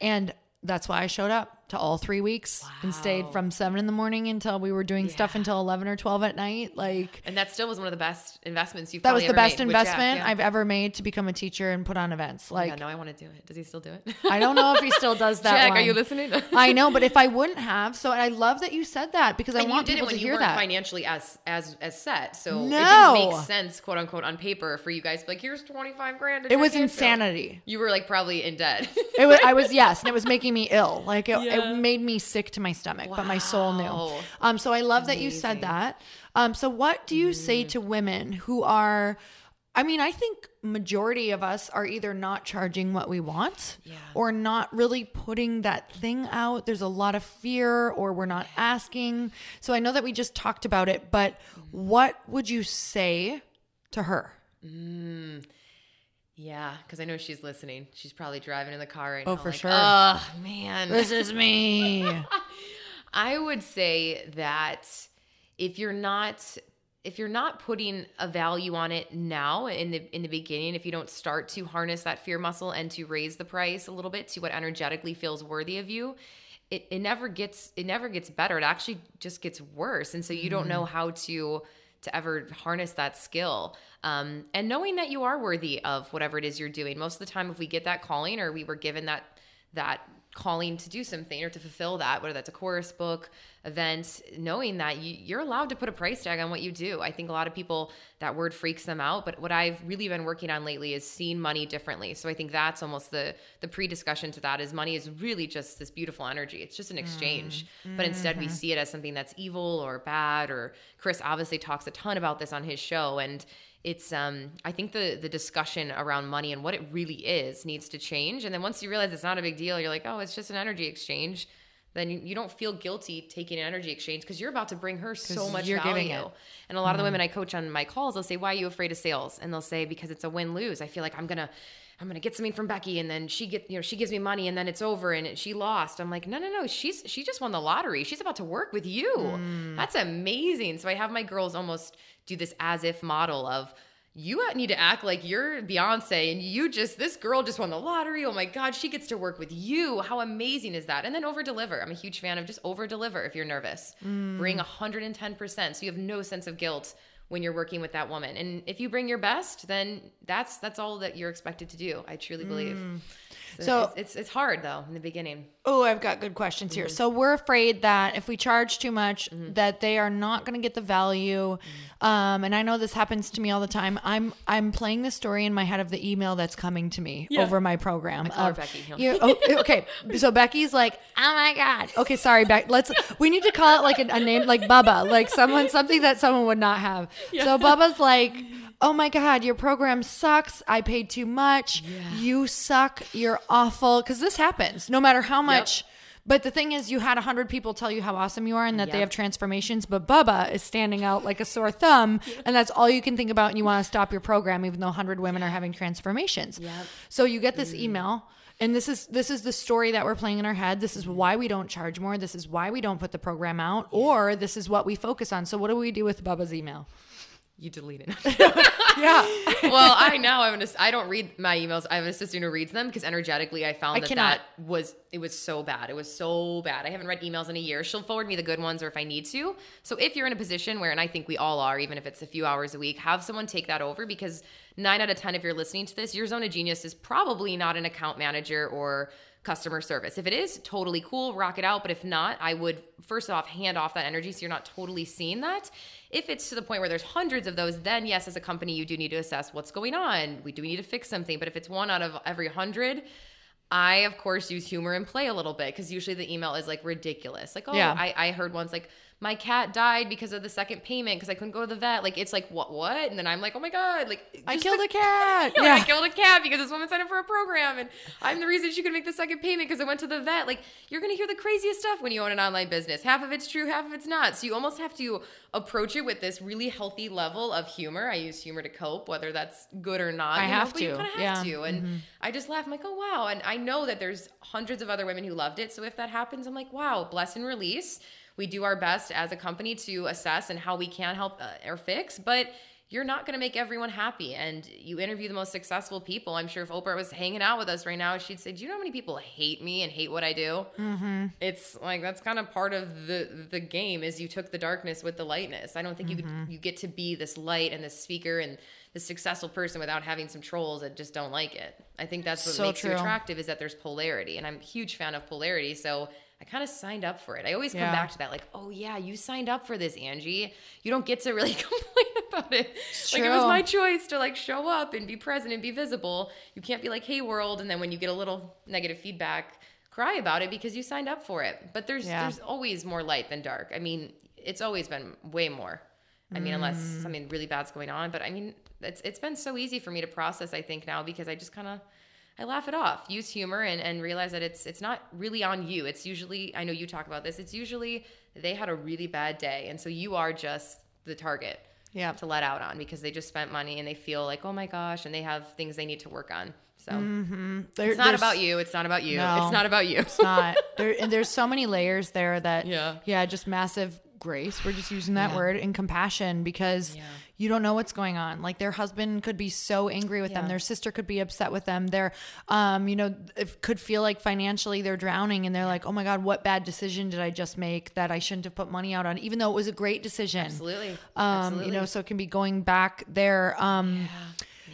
Speaker 1: and that's why I showed up. To all three weeks and stayed from seven in the morning until we were doing stuff until 11 or 12 at night. Like,
Speaker 2: And that still was one of the best investments you've
Speaker 1: that was the best
Speaker 2: made with Jack,
Speaker 1: investment
Speaker 2: yeah.
Speaker 1: I've ever made to become a teacher and put on events. Like,
Speaker 2: yeah, no, I want to do it. Does he still do it? [laughs]
Speaker 1: I don't know if he still [laughs] does that.
Speaker 2: Jack, are you listening? [laughs]
Speaker 1: I know, but if I wouldn't have, so I love that you said that because I
Speaker 2: and
Speaker 1: want
Speaker 2: it
Speaker 1: people to hear that.
Speaker 2: financially as as as set. So it
Speaker 1: No.
Speaker 2: didn't make sense, quote unquote, on paper for you guys. to Like, here's twenty five grand.
Speaker 1: it was insanity.
Speaker 2: You were like probably in debt.
Speaker 1: It was, I was yes, and it was making me ill. Like it,
Speaker 2: Yeah.
Speaker 1: It made me sick to my stomach, but my soul knew. Um, so I love that you said that. Um, so what do you say
Speaker 2: Mm.
Speaker 1: to women who are? I mean, I think majority of us are either not charging what we want
Speaker 2: Yeah.
Speaker 1: or not really putting that thing out. There's a lot of fear or we're not asking. So I know that we just talked about it, but
Speaker 2: Mm.
Speaker 1: what would you say to her?
Speaker 2: Yeah, because I know she's listening. She's probably driving in the car right
Speaker 1: Oh,
Speaker 2: now.
Speaker 1: for
Speaker 2: like,
Speaker 1: sure.
Speaker 2: Oh man,
Speaker 1: This is me. [laughs]
Speaker 2: I would say that if you're not if you're not putting a value on it now in the in the beginning, if you don't start to harness that fear muscle and to raise the price a little bit to what energetically feels worthy of you, it, it never gets it never gets better. It actually just gets worse. And so you don't know mm. how to to ever harness that skill. Um, and knowing that you are worthy of whatever it is you're doing. Most of the time if we get that calling or we were given that that calling to do something or to fulfill that, whether that's a course, book, event, knowing that you, you're allowed to put a price tag on what you do. I think a lot of people, that word freaks them out. But what I've really been working on lately is seeing money differently. So I think that's almost the the pre-discussion to that is money is really just this beautiful energy. It's just an exchange. But instead we see it as something that's evil or bad or Chris obviously talks a ton about this on his show and it's um i think the the discussion around money and what it really is needs to change and then once you realize it's not a big deal you're like oh it's just an energy exchange then you, you don't feel guilty taking an energy exchange because you're about to bring her so much
Speaker 1: you're
Speaker 2: value
Speaker 1: giving it.
Speaker 2: and a lot of the women i coach on my calls they'll say why are you afraid of sales and they'll say because it's a win-lose i feel like i'm gonna I'm gonna get something from Becky, and then she get you know she gives me money, and then it's over, and she lost. I'm like, no, no, no. She's she just won the lottery. She's about to work with you.
Speaker 1: Mm.
Speaker 2: That's amazing. So I have my girls almost do this as if model of you need to act like you're Beyonce and you just this girl just won the lottery. Oh my god, she gets to work with you. How amazing is that? And then over deliver. I'm a huge fan of just over deliver if you're nervous.
Speaker 1: Mm.
Speaker 2: Bring 110% so you have no sense of guilt when you're working with that woman. And if you bring your best, then that's that's all that you're expected to do. I truly believe.
Speaker 1: Mm. So-
Speaker 2: So, it's, it's it's hard though in the beginning.
Speaker 1: Oh, I've got good questions
Speaker 2: Mm-hmm.
Speaker 1: here. So we're afraid that if we charge too much, that they are not going to get the value.
Speaker 2: Mm-hmm.
Speaker 1: Um, and I know this happens to me all the time. I'm I'm playing the story in my head of the email that's coming to me over my program.
Speaker 2: call
Speaker 1: of-
Speaker 2: Becky, no.
Speaker 1: you- oh, okay, [laughs] so Becky's like, oh my god. Okay, sorry, Beck. Let's. We need to call it like a, a name like Bubba, like someone something that someone would not have. So Bubba's like. Oh my God, your program sucks. I paid too much. You suck. You're awful. Because this happens no matter how much. But the thing is, you had 100 people tell you how awesome you are and that they have transformations, but Bubba is standing out like a sore thumb, [laughs] and that's all you can think about, and you want to stop your program, even though 100 women are having transformations.
Speaker 2: Yep.
Speaker 1: So you get this mm-hmm. email. And this is this is the story that we're playing in our head. This is why we don't charge more. This is why we don't put the program out, or this is what we focus on. So what do we do with Bubba's email?
Speaker 2: You delete it. [laughs] [laughs]
Speaker 1: Yeah,
Speaker 2: well, I now I'm an I don't read my emails. I have an assistant who reads them because energetically I found
Speaker 1: I
Speaker 2: that
Speaker 1: cannot.
Speaker 2: that was it was so bad. It was so bad. I haven't read emails in a year. She'll forward me the good ones or if I need to. So if you're in a position where, and I think we all are, even if it's a few hours a week, have someone take that over because nine out of ten, if you're listening to this, your zone of genius is probably not an account manager or customer service. If it is, totally cool, rock it out. But if not, I would first off hand off that energy so you're not totally seeing that. If it's to the point where there's hundreds of those, then yes, as a company, you do need to assess what's going on. We do need to fix something. But if it's one out of every hundred, I of course use humor and play a little bit because usually the email is like ridiculous. Like, oh,
Speaker 1: Yeah.
Speaker 2: I, I heard once like my cat died because of the second payment because I couldn't go to the vet. Like it's like what what? And then I'm like, oh my god, like
Speaker 1: I killed
Speaker 2: the-
Speaker 1: a cat.
Speaker 2: yeah, [laughs]
Speaker 1: Yeah.
Speaker 2: I killed a cat because this woman signed up for a program, and I'm the reason she could make the second payment because I went to the vet. Like, you're gonna hear the craziest stuff when you own an online business. Half of it's true, half of it's not. So you almost have to approach it with this really healthy level of humor. I use humor to cope, whether that's good or not.
Speaker 1: I
Speaker 2: you know,
Speaker 1: have
Speaker 2: You
Speaker 1: to,
Speaker 2: kind of
Speaker 1: yeah.
Speaker 2: have to, and mm-hmm. I just laugh. I'm like, oh wow, and I know that there's hundreds of other women who loved it. So if that happens, I'm like, wow, bless and release. We do our best as a company to assess and how we can help uh, or fix, but you're not going to make everyone happy. And you interview the most successful people. I'm sure if Oprah was hanging out with us right now, she'd say, "Do you know how many people hate me and hate what I do?" Mm-hmm. It's like that's kind of part of the the game. Is you took the darkness with the lightness. I don't think you
Speaker 1: Mm-hmm.
Speaker 2: could, you get to be this light and this speaker and this successful person without having some trolls that just don't like it. I think that's what
Speaker 1: So
Speaker 2: makes you attractive is that there's polarity, and I'm a huge fan of polarity. So. I kind of signed up for it. I always come
Speaker 1: Yeah.
Speaker 2: back to that, like, oh yeah, you signed up for this, Angie. You don't get to really [laughs] complain about it. like it was my choice to like show up and be present and be visible. You can't be like, hey world, and then when you get a little negative feedback, cry about it because you signed up for it. But there's
Speaker 1: Yeah.
Speaker 2: there's always more light than dark. I mean, it's always been way more. I mean, unless
Speaker 1: Mm.
Speaker 2: something really bad's going on. But I mean, it's it's been so easy for me to process. I think now because I just kind of I laugh it off, use humor, and, and realize that it's it's not really on you. It's usually I know you talk about this. It's usually they had a really bad day, and so you are just the target
Speaker 1: Yeah.
Speaker 2: to let out on because they just spent money and they feel like oh my gosh, and they have things they need to work on. So mm-hmm.
Speaker 1: There-
Speaker 2: it's not about you. It's not about you.
Speaker 1: No.
Speaker 2: It's not about you.
Speaker 1: It's not. [laughs] There, and there's so many layers there that,
Speaker 2: Yeah.
Speaker 1: yeah, just massive grace. We're just using that
Speaker 2: Yeah.
Speaker 1: word and compassion because
Speaker 2: Yeah.
Speaker 1: You don't know what's going on. Like their husband could be so angry with them, their sister could be upset with them. They're, um, you know, it could feel like financially they're drowning, and they're like, oh my god, what bad decision did I just make that I shouldn't have put money out on, even though it was a great decision.
Speaker 2: Absolutely.
Speaker 1: Um,
Speaker 2: Absolutely.
Speaker 1: you know, so it can be going back there. Um,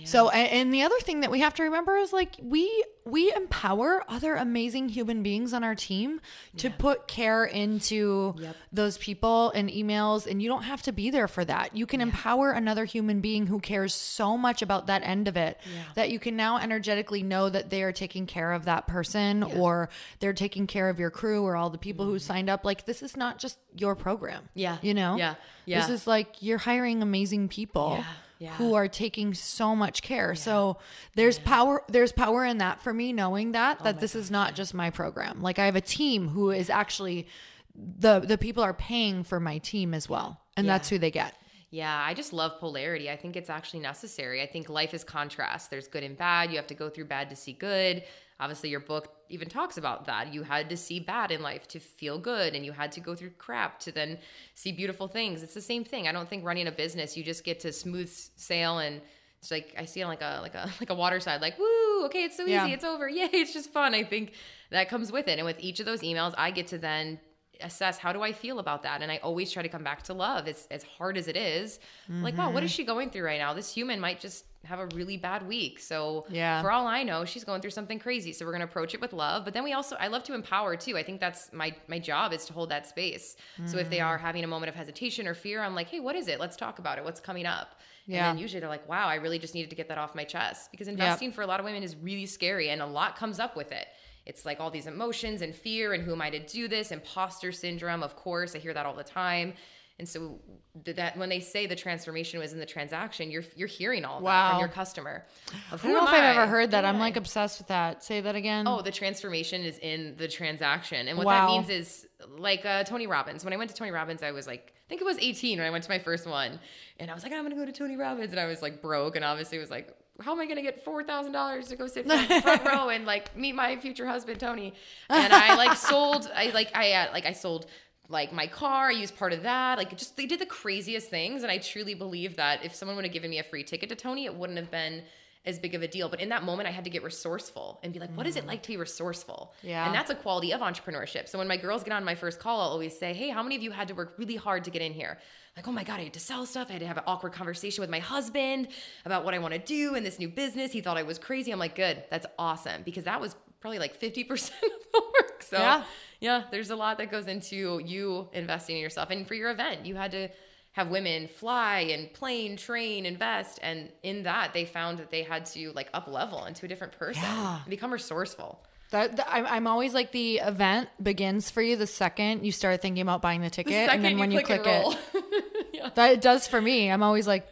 Speaker 1: So, and the other thing that we have to remember is like we we empower other amazing human beings on our team to put care into
Speaker 2: Yep.
Speaker 1: those people and emails, and you don't have to be there for that. You can empower another human being who cares so much about that end of it
Speaker 2: Yeah.
Speaker 1: that you can now energetically know that they are taking care of that person or they're taking care of your crew or all the people who signed up. Like this is not just your program.
Speaker 2: Mm-hmm. Yeah.
Speaker 1: you know.
Speaker 2: Yeah.
Speaker 1: This is like you're hiring amazing people
Speaker 2: Yeah. Yeah.
Speaker 1: who are taking so much care. So there's power there's power in that for me knowing that
Speaker 2: Oh
Speaker 1: that this is not just my program. Like I have a team who is actually the the people are paying for my team as well. And that's who they get.
Speaker 2: Yeah, I just love polarity. I think it's actually necessary. I think life is contrast. There's good and bad. You have to go through bad to see good. Obviously, your book even talks about that. You had to see bad in life to feel good, and you had to go through crap to then see beautiful things. It's the same thing. I don't think running a business, you just get to smooth sail and it's like I see it on like a like a [laughs] like a water side, like woo, okay, it's so easy,
Speaker 1: Yeah.
Speaker 2: it's over, [laughs] yay, it's just fun. I think that comes with it, and with each of those emails, I get to then assess how do I feel about that, and I always try to come back to love. It's as hard as it is, like wow, what is she going through right now? This human might just have a really bad week. So
Speaker 1: Yeah.
Speaker 2: for all I know, she's going through something crazy. So we're gonna approach it with love. But then we also I love to empower too. I think that's my my job is to hold that space. So if they
Speaker 1: Mm.
Speaker 2: are having a moment of hesitation or fear, I'm like, hey, what is it? Let's talk about it. What's coming up?
Speaker 1: Yeah.
Speaker 2: And then usually they're like, wow, I really just needed to get that off my chest. Because investing for a lot of women is really scary and a lot comes up with it. It's like all these emotions and fear and who am I to do this? Imposter syndrome, of course. I hear that all the time. And so that when they say the transformation was in the transaction, you're you're hearing all of that from your customer. Of
Speaker 1: I don't know if I've ever heard that.
Speaker 2: Who
Speaker 1: I'm
Speaker 2: I?
Speaker 1: like obsessed with that. Say that again.
Speaker 2: Oh, the transformation is in the transaction. And what
Speaker 1: Wow.
Speaker 2: that means is like uh, Tony Robbins. When I went to Tony Robbins, I was like, I think it was 18 when I went to my first one. And I was like, I'm going to go to Tony Robbins. And I was like broke. And obviously was like, how am I going to get $4,000 to go sit [laughs] front, front row and like meet my future husband, Tony? And I like [laughs] sold, I like, I, uh, like I sold like my car, I used part of that. Like just they did the craziest things. And I truly believe that if someone would have given me a free ticket to Tony, it wouldn't have been as big of a deal. But in that moment I had to get resourceful and be like, what is it mm. like to be resourceful?
Speaker 1: Yeah.
Speaker 2: And that's a quality of entrepreneurship. So when my girls get on my first call, I'll always say, Hey, how many of you had to work really hard to get in here? Like, oh my God, I had to sell stuff. I had to have an awkward conversation with my husband about what I want to do in this new business. He thought I was crazy. I'm like, good, that's awesome. Because that was probably like 50% [laughs] of the work. So
Speaker 1: Yeah.
Speaker 2: yeah, there's a lot that goes into you investing in yourself. And for your event, you had to have women fly and plane, train, invest. And in that, they found that they had to like up level into a different person
Speaker 1: Yeah.
Speaker 2: and become resourceful.
Speaker 1: That, that- I'm, always like the event begins for you the second you start thinking about buying the ticket, and then when you click, it, [laughs] that it does for me. I'm always like,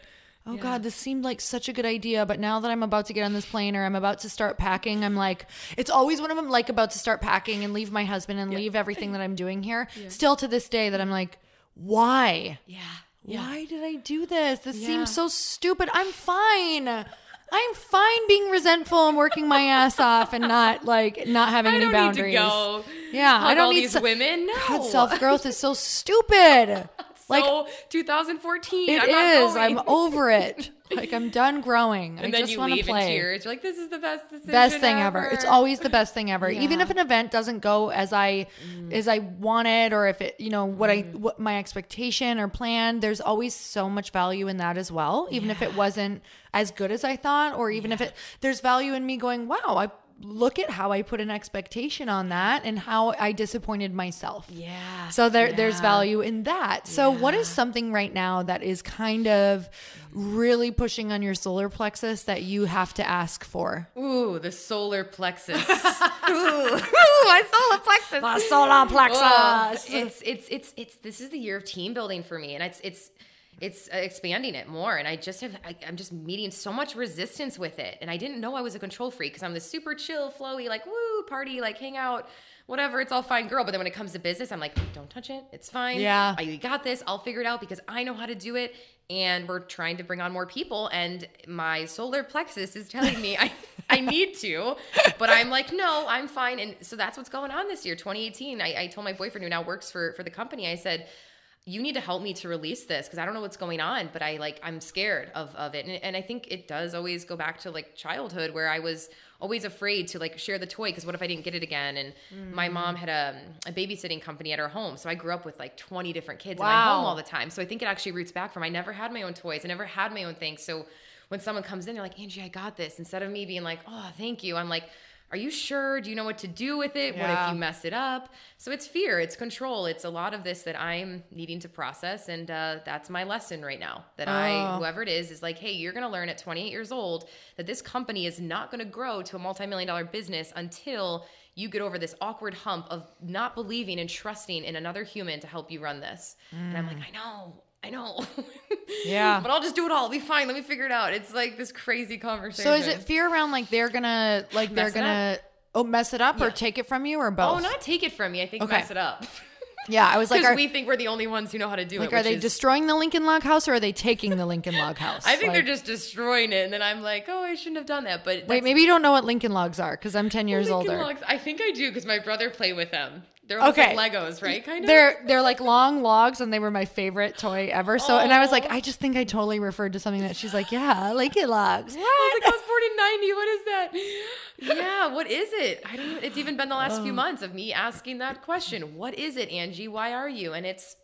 Speaker 1: oh god, this seemed like such a good idea, but now that I'm about to get on this plane or I'm about to start packing, I'm like, it's always when I'm like about to start packing and leave my husband and leave everything that I'm doing here. Still to this day, that I'm like, why?
Speaker 2: yeah.
Speaker 1: Why did I do this? This
Speaker 2: Yeah.
Speaker 1: seems so stupid. I'm fine. I'm fine being resentful and working my ass off and not like not having
Speaker 2: I
Speaker 1: any
Speaker 2: don't
Speaker 1: boundaries.
Speaker 2: need to go.
Speaker 1: Yeah, I don't
Speaker 2: all
Speaker 1: need
Speaker 2: these
Speaker 1: se-
Speaker 2: women. No,
Speaker 1: God, self growth is so stupid. [laughs]
Speaker 2: like, so 2014.
Speaker 1: It
Speaker 2: I'm
Speaker 1: is. I'm [laughs] over it. Like I'm done growing.
Speaker 2: And
Speaker 1: I
Speaker 2: then
Speaker 1: just
Speaker 2: you
Speaker 1: want to
Speaker 2: leave
Speaker 1: play.
Speaker 2: in tears. You're like, this is the best decision
Speaker 1: best thing ever.
Speaker 2: ever.
Speaker 1: It's always the best thing ever.
Speaker 2: Yeah.
Speaker 1: Even if an event doesn't go as I mm. as I wanted or if it, you know, what I mm. what my expectation or plan, there's always so much value in that as well. Even if it wasn't as good as I thought or even if it there's value in me going, "Wow, I look at how I put an expectation on that and how I disappointed myself."
Speaker 2: Yeah.
Speaker 1: So there there's value in that. So what is something right now that is kind of really pushing on your solar plexus that you have to ask for?
Speaker 2: Ooh, the solar plexus. [laughs] [laughs] Ooh, Ooh, my solar plexus.
Speaker 1: The solar plexus.
Speaker 2: Oh, it's it's it's it's this is the year of team building for me, and it's it's it's uh, expanding it more. And I just have I, I'm just meeting so much resistance with it, and I didn't know I was a control freak because I'm this super chill, flowy, like woo party, like hang out. Whatever, it's all fine, girl. But then when it comes to business, I'm like, don't touch it. It's fine.
Speaker 1: Yeah.
Speaker 2: I, got this. I'll figure it out because I know how to do it. And we're trying to bring on more people. And my solar plexus is telling me I, I need to. But I'm like, no, I'm fine. And so that's what's going on this year, 2018. I, I told my boyfriend who now works for, for the company, I said, you need to help me to release this because I don't know what's going on, but I like I'm scared of of it. And, and I think it does always go back to like childhood where I was always afraid to like share the toy because what if I didn't get it again? And my
Speaker 1: Mm.
Speaker 2: mom had a, a babysitting company at her home, so I grew up with like 20 different kids in my home all the time. So I think it actually roots back from I never had my own toys, I never had my own things. So when someone comes in, they're like, Angie, I got this. Instead of me being like, oh, thank you, I'm like. Are you sure? Do you know what to do with it? What if you mess it up? So it's fear, it's control, it's a lot of this that I'm needing to process, and uh, that's my lesson right now. That I,
Speaker 1: Oh.
Speaker 2: whoever it is, is like, hey, you're going to learn at 28 years old that this company is not going to grow to a multi-million dollar business until you get over this awkward hump of not believing and trusting in another human to help you run this. And I'm like, I know. I know.
Speaker 1: Yeah. [laughs]
Speaker 2: but I'll just do it all. I'll be fine. Let me figure it out. It's like this crazy conversation.
Speaker 1: So is it fear around like they're gonna like they're gonna oh mess it up or take it from you or both?
Speaker 2: Oh, not take it from me. I think
Speaker 1: Okay.
Speaker 2: mess it up. [laughs]
Speaker 1: Yeah, I was like, are,
Speaker 2: we think we're the only ones who know how to do it.
Speaker 1: like
Speaker 2: it.
Speaker 1: are they
Speaker 2: is-
Speaker 1: destroying the Lincoln Log House or are they taking the Lincoln Log House?
Speaker 2: I think they're just destroying it, and then I'm like, oh, I shouldn't have done that. But
Speaker 1: Wait, maybe you don't know what Lincoln Logs are because I'm 10 years
Speaker 2: Lincoln
Speaker 1: older.
Speaker 2: Logs, I think I do because my brother played with them. They're
Speaker 1: Okay.
Speaker 2: like Legos, right? Kind of.
Speaker 1: They're they're like long logs and they were my favorite toy ever. So and I was like, I just think I totally referred to something that she's like, yeah, Lincoln Logs.
Speaker 2: I was like, I was born in 90. What is that? Yeah, what is it? I don't even, it's even been the last
Speaker 1: Oh.
Speaker 2: few months of me asking that question. What is it, Angie? Why are you? And it's,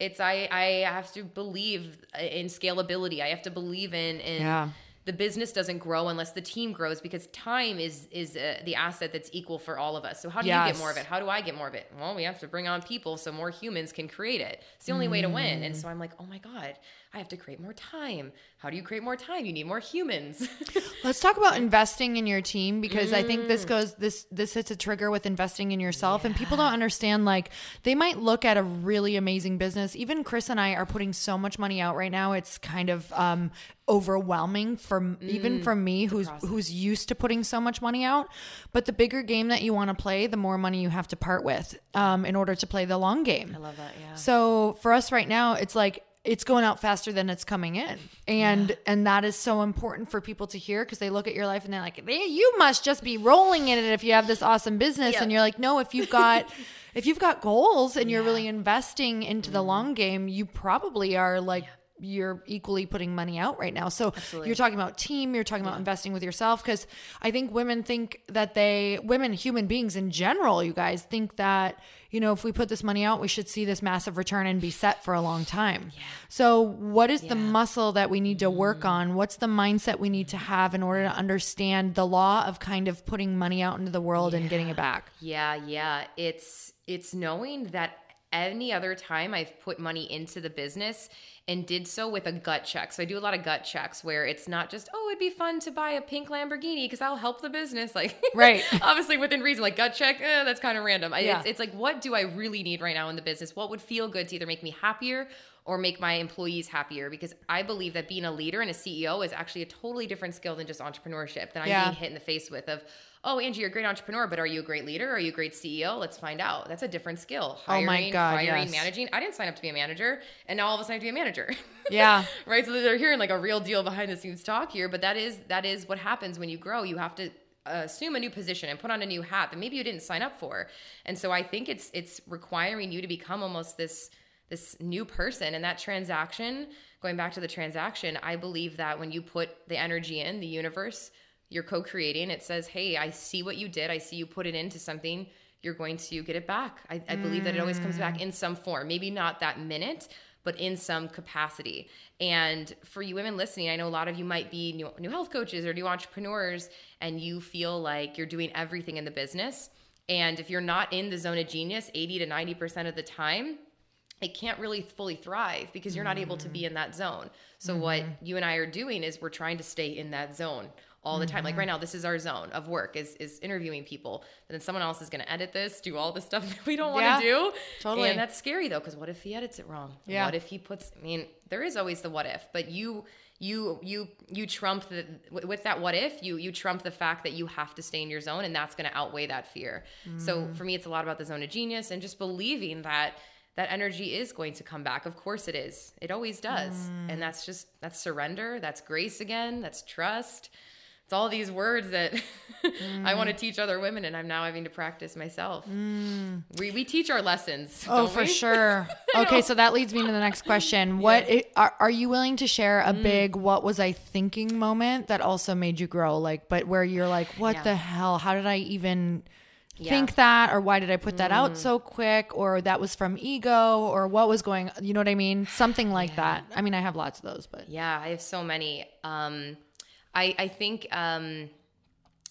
Speaker 2: it's, I, I have to believe in scalability. I have to believe in, in
Speaker 1: Yeah.
Speaker 2: The business doesn't grow unless the team grows because time is, is uh, the asset that's equal for all of us. So how do you get more of it? How do I get more of it? Well, we have to bring on people so more humans can create it. It's the only way to win.
Speaker 1: Mm.
Speaker 2: And so I'm like, oh my God, I have to create more time. How do you create more time? You need more humans. [laughs]
Speaker 1: Let's talk about investing in your team because I think
Speaker 2: Mm.
Speaker 1: this goes this this hits a trigger with investing in yourself and people don't understand like they might look at a really amazing business. Even Chris and I are putting so much money out right now. It's kind of um overwhelming for even for me who's who's used to putting so much money out. But the bigger game that you want to play, the more money you have to part with um in order to play the long game.
Speaker 2: I love that. Yeah.
Speaker 1: So for us right now, it's like it's going out faster than it's coming in. And and that is so important for people to hear because they look at your life and they're like, "Eh, you must just be rolling in it if you have this awesome business.
Speaker 2: Yeah.
Speaker 1: And you're like, no, if you've got [laughs] if you've got goals and you're really investing into the long game, you probably are like you're equally putting money out right now. So you're talking about team, you're talking about investing with yourself because I think women think that they women human beings in general, you guys think that, you know, if we put this money out, we should see this massive return and be set for a long time. So what is the muscle that we need to work mm. on? What's the mindset we need to have in order to understand the law of kind of putting money out into the world and getting it back?
Speaker 2: Yeah, yeah. It's it's knowing that any other time I've put money into the business and did so with a gut check. So I do a lot of gut checks where it's not just, oh, it'd be fun to buy a pink Lamborghini because I'll help the business. Like, [laughs]
Speaker 1: Right.
Speaker 2: obviously within reason, like gut check, eh, that's kind of random.
Speaker 1: Yeah.
Speaker 2: it's, it's like, what do I really need right now in the business? What would feel good to either make me happier or make my employees happier? Because I believe that being a leader and a CEO is actually a totally different skill than just entrepreneurship that I'm
Speaker 1: Yeah.
Speaker 2: being hit in the face with of, oh, Angie, you're a great entrepreneur, but are you a great leader? Are you a great CEO? Let's find out. That's a different skill.
Speaker 1: Oh my
Speaker 2: Hiring,
Speaker 1: God,
Speaker 2: firing,
Speaker 1: yes.
Speaker 2: managing. I didn't sign up to be a manager, and now all of a sudden I have to be a manager. [laughs]
Speaker 1: Yeah.
Speaker 2: right. So they're hearing like a real deal behind the scenes talk here, but that is that is what happens when you grow. You have to uh, assume a new position and put on a new hat that maybe you didn't sign up for. And so I think it's it's requiring you to become almost this this new person and that transaction going back to the transaction i believe that when you put the energy in the universe you're co-creating it says hey i see what you did i see you put it into something you're going to get it back i, I believe that it always comes back in some form maybe not that minute but in some capacity and for you women listening i know a lot of you might be new, new health coaches or new entrepreneurs and you feel like you're doing everything in the business and if you're not in the zone of genius 80 to 90% of the time it can't really fully thrive because you're not able to be in that zone. So mm-hmm. what you and I are doing is we're trying to stay in that zone all the time. Mm-hmm. Like right now, this is our zone of work is is interviewing people. And then someone else is going to edit this, do all the stuff [laughs] that we don't want to do.
Speaker 1: Totally.
Speaker 2: And that's scary though, because what if he edits it wrong?
Speaker 1: Yeah.
Speaker 2: What if he puts? I mean, there is always the what if, but you you you you trump the with that what if you you trump the fact that you have to stay in your zone and that's going to outweigh that fear. Mm. So for me, it's a lot about the zone of genius and just believing that that energy is going to come back. Of course it is. It always does. Mm. And that's just that's surrender, that's grace again, that's trust. It's all these words that [laughs] mm. I want to teach other women and I'm now having to practice myself. Mm. We we teach our lessons.
Speaker 1: Oh, for
Speaker 2: we?
Speaker 1: sure. [laughs] okay, so that leads me to the next question. [laughs] What yeah. it, are, are you willing to share a mm. big what was I thinking moment that also made you grow like but where you're like what yeah. the hell? How did I even yeah. think that or why did i put that mm. out so quick or that was from ego or what was going you know what i mean something like that i mean i have lots of those but
Speaker 2: yeah i have so many um i i think um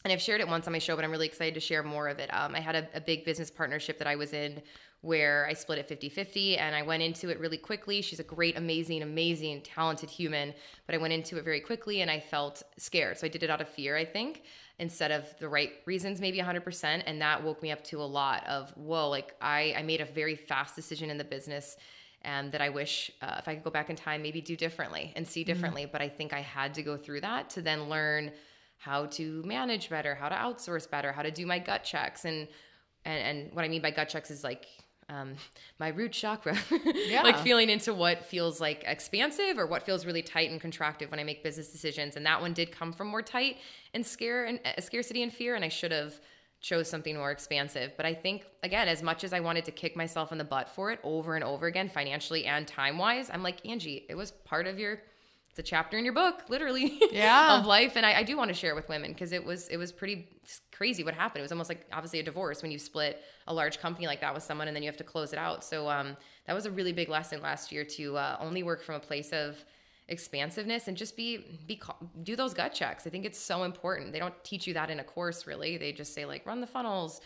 Speaker 2: and I've shared it once on my show, but I'm really excited to share more of it. Um, I had a, a big business partnership that I was in where I split it 50 50 and I went into it really quickly. She's a great, amazing, amazing, talented human, but I went into it very quickly and I felt scared. So I did it out of fear, I think instead of the right reasons maybe 100% and that woke me up to a lot of whoa like i, I made a very fast decision in the business and that i wish uh, if i could go back in time maybe do differently and see mm-hmm. differently mm-hmm. but i think i had to go through that to then learn how to manage better how to outsource better how to do my gut checks and and, and what i mean by gut checks is like um, [laughs] my root chakra, [laughs] yeah. like feeling into what feels like expansive or what feels really tight and contractive when I make business decisions. And that one did come from more tight and scare and uh, scarcity and fear. And I should have chose something more expansive. But I think again, as much as I wanted to kick myself in the butt for it over and over again, financially and time wise, I'm like Angie, it was part of your it's a chapter in your book, literally, [laughs]
Speaker 1: yeah,
Speaker 2: of life. And I, I do want to share it with women because it was it was pretty crazy what happened. It was almost like obviously a divorce when you split a large company like that with someone and then you have to close it out. So um, that was a really big lesson last year to uh, only work from a place of expansiveness and just be be do those gut checks. I think it's so important. They don't teach you that in a course really. They just say like run the funnels,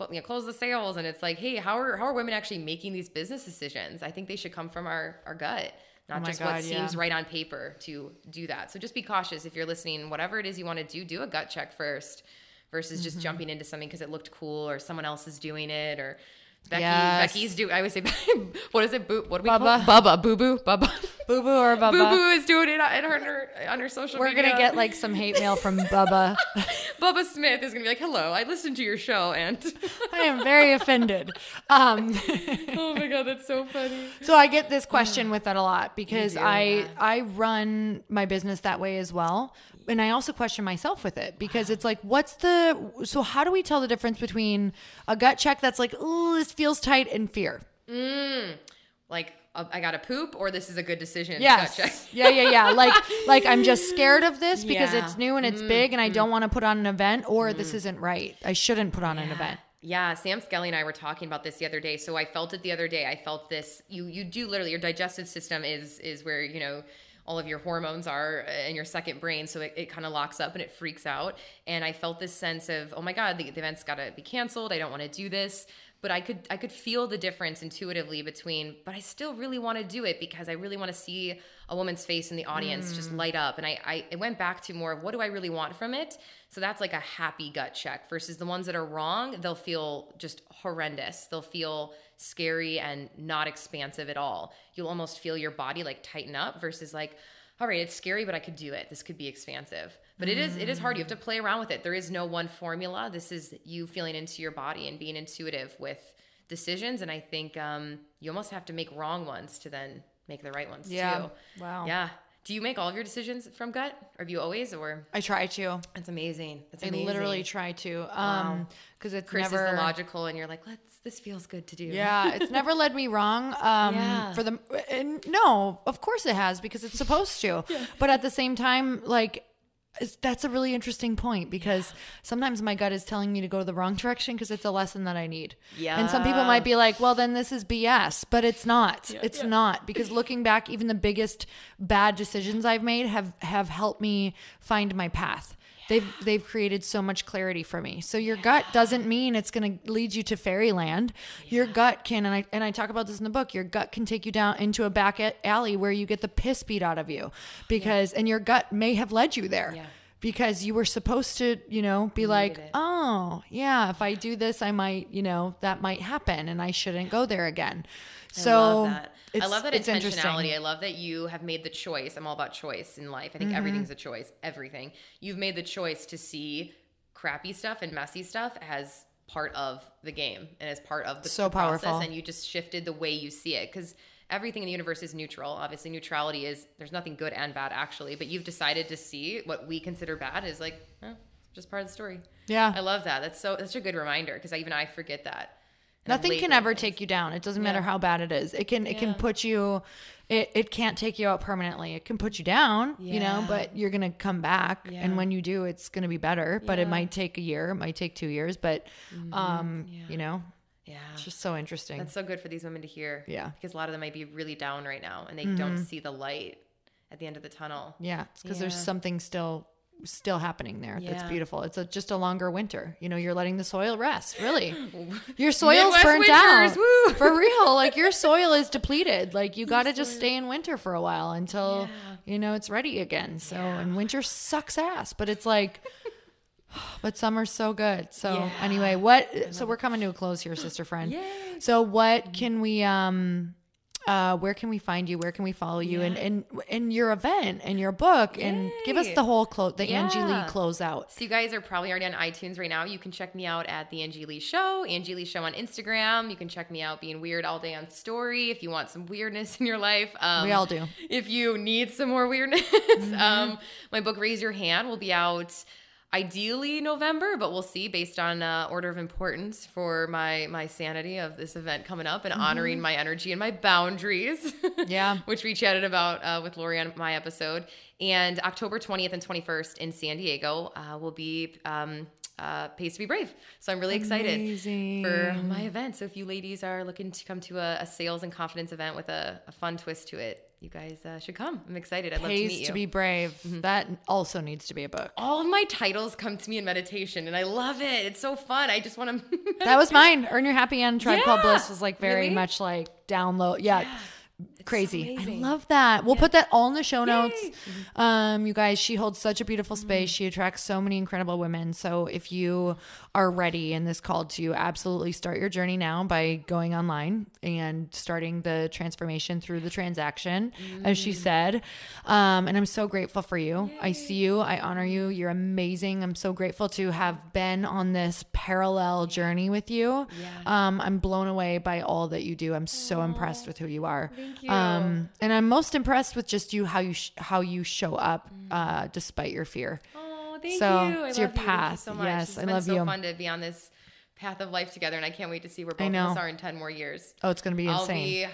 Speaker 2: you know, close the sales, and it's like, hey, how are how are women actually making these business decisions? I think they should come from our our gut not oh just God, what yeah. seems right on paper to do that. So just be cautious if you're listening, whatever it is you want to do, do a gut check first versus just mm-hmm. jumping into something because it looked cool or someone else is doing it or Becky, yes. Becky's do. I would say, [laughs] what is it? Boo, what do we Bubba. call it? Bubba, Boo Boo, Bubba,
Speaker 1: Boo Boo or [laughs] Bubba.
Speaker 2: Boo Boo is doing it in her, on her social
Speaker 1: We're
Speaker 2: media.
Speaker 1: gonna get like some hate mail from Bubba. [laughs]
Speaker 2: Bubba Smith is gonna be like, "Hello, I listened to your show and
Speaker 1: I am very offended." Um,
Speaker 2: oh my god, that's so funny.
Speaker 1: So I get this question with that a lot because I. I run my business that way as well and I also question myself with it because it's like, what's the so how do we tell the difference between a gut check that's like, oh, this feels tight, and fear?
Speaker 2: Mm, like uh, I got to poop, or this is a good decision.
Speaker 1: Yes. [laughs] yeah, yeah, yeah. Like, [laughs] like I'm just scared of this because yeah. it's new and it's mm, big, and I don't want to put on an event, or mm. this isn't right. I shouldn't put on yeah. an event.
Speaker 2: Yeah, Sam Skelly and I were talking about this the other day. So I felt it the other day. I felt this. You you do literally your digestive system is is where you know all of your hormones are uh, in your second brain. So it, it kind of locks up and it freaks out. And I felt this sense of, oh my God, the, the event's got to be canceled. I don't want to do this but I could I could feel the difference intuitively between but I still really want to do it because I really want to see a woman's face in the audience mm. just light up and I, I it went back to more of what do I really want from it so that's like a happy gut check versus the ones that are wrong they'll feel just horrendous they'll feel scary and not expansive at all you'll almost feel your body like tighten up versus like all right, it's scary, but I could do it. This could be expansive. But it is it is hard. You have to play around with it. There is no one formula. This is you feeling into your body and being intuitive with decisions. And I think um, you almost have to make wrong ones to then make the right ones
Speaker 1: yeah.
Speaker 2: too.
Speaker 1: Wow.
Speaker 2: Yeah. Do you make all of your decisions from gut? Or have you always? Or
Speaker 1: I try to.
Speaker 2: it's amazing. It's
Speaker 1: I literally try to. Um, because it's
Speaker 2: Chris
Speaker 1: never
Speaker 2: is the logical, and you're like, let's. This feels good to do.
Speaker 1: Yeah, it's never led me wrong. [laughs] Um,
Speaker 2: Yeah.
Speaker 1: for the and no, of course it has because it's supposed to. [laughs] Yeah. But at the same time, like that's a really interesting point because sometimes my gut is telling me to go the wrong direction because it's a lesson that I need. Yeah. And some people might be like, "Well, then this is BS," but it's not. it's not because looking back, even the biggest bad decisions I've made have have helped me find my path. They've they've created so much clarity for me. So your gut doesn't mean it's going to lead you to fairyland. Your gut can, and I and I talk about this in the book. Your gut can take you down into a back alley where you get the piss beat out of you, because and your gut may have led you there.
Speaker 2: Yeah.
Speaker 1: Because you were supposed to, you know, be like, oh, yeah, if I do this, I might, you know, that might happen and I shouldn't go there again. So
Speaker 2: I love that. I
Speaker 1: it's-
Speaker 2: love that
Speaker 1: interesting.
Speaker 2: intentionality. I love that you have made the choice. I'm all about choice in life. I think
Speaker 1: Mm-hmm.
Speaker 2: everything's a choice. Everything. You've made the choice to see crappy stuff and messy stuff as part of the game and as part of the,
Speaker 1: So
Speaker 2: process,
Speaker 1: powerful.
Speaker 2: and you just shifted the way you see it because everything in the universe is neutral. Obviously, neutrality is there's nothing good and bad actually, but you've decided to see what we consider bad is like eh, just part of the story.
Speaker 1: Yeah.
Speaker 2: I love that. That's so that's a good reminder because even I forget that.
Speaker 1: Nothing can ever take you down. It doesn't matter
Speaker 2: Yeah.
Speaker 1: how bad it is. It can it can put you it, it can't take you out permanently. It can put you down, you know, but you're gonna come back.
Speaker 2: Yeah.
Speaker 1: And when you do, it's gonna be better. But it
Speaker 2: Yeah. Mm-hmm.
Speaker 1: might take a year, it might take two years, but um, you know,
Speaker 2: Yeah.
Speaker 1: it's just so interesting.
Speaker 2: That's so good for these women to hear.
Speaker 1: Yeah.
Speaker 2: Because a lot of them might be really down right now and they don't see the light at the end of the tunnel.
Speaker 1: yeah. It's because there's something still still happening there that's beautiful. It's a, just a longer winter. You know, you're letting the soil rest, really. [laughs] Your soil's
Speaker 2: Midwest
Speaker 1: burnt
Speaker 2: winters,
Speaker 1: out.
Speaker 2: woo! [laughs]
Speaker 1: For real. Like your soil is depleted. Like you got to just stay in winter for a while until, you know, it's ready again. So, and winter sucks ass, but it's like, [sighs] but summer's so good. So
Speaker 2: Yeah.
Speaker 1: anyway, what, so we're coming to a close here, sister friend. [gasps]
Speaker 2: Yay.
Speaker 1: So what can we, um, uh, where can we find you? Where can we follow you? And and and your event and your book and give us the whole close the Angie Lee
Speaker 2: Yeah.
Speaker 1: close out.
Speaker 2: So you guys are probably already on iTunes right now. You can check me out at the Angie Lee Show, Angie Lee Show on Instagram. You can check me out being weird all day on Story if you want some weirdness in your life. Um,
Speaker 1: We all do.
Speaker 2: If you need some more weirdness, um, my book Raise Your Hand will be out ideally November, but we'll see based on uh, order of importance for my my sanity of this event coming up and honoring my energy and my boundaries. [laughs]
Speaker 1: Yeah.
Speaker 2: which we chatted about uh, with Lori on my episode. And October 20th and 21st in San Diego uh, will be um, uh, Pays to Be Brave. So I'm really excited for my event. So if you ladies are looking to come to a, a sales and confidence event with a, a fun twist to it, you guys uh, should come. I'm excited. I'd love to meet
Speaker 1: Pays
Speaker 2: you.
Speaker 1: to be brave.
Speaker 2: Mm-hmm.
Speaker 1: That also needs to be a book.
Speaker 2: all of my titles come to me in meditation, and I love it. It's so fun. I just want to. [laughs]
Speaker 1: That was mine. Earn Your Happy End, Tribe Called Bliss was like very
Speaker 2: Really?
Speaker 1: much like download. Yeah. Crazy. I love that. We'll put that all in the show notes. Um, you guys, she holds such a beautiful space. She attracts so many incredible women. So if you are ready and this called to you, absolutely start your journey now by going online and starting the transformation through the transaction, as she said. Um, and I'm so grateful for you. I see you. I honor you. You're amazing. I'm so grateful to have been on this parallel journey with you. Um, I'm blown away by all that you do. I'm so impressed with who you are.
Speaker 2: Thank you.
Speaker 1: Um, and I'm most impressed with just you how you sh- how you show up uh, despite your fear.
Speaker 2: Oh, thank
Speaker 1: So,
Speaker 2: you. I
Speaker 1: it's
Speaker 2: love
Speaker 1: your
Speaker 2: you. Thank you
Speaker 1: path.
Speaker 2: so much.
Speaker 1: Yes,
Speaker 2: it's
Speaker 1: I
Speaker 2: been
Speaker 1: love
Speaker 2: so
Speaker 1: you.
Speaker 2: fun to be on this path of life together, and I can't wait to see where both of us are in 10 more years.
Speaker 1: Oh, it's gonna be
Speaker 2: I'll
Speaker 1: insane.
Speaker 2: be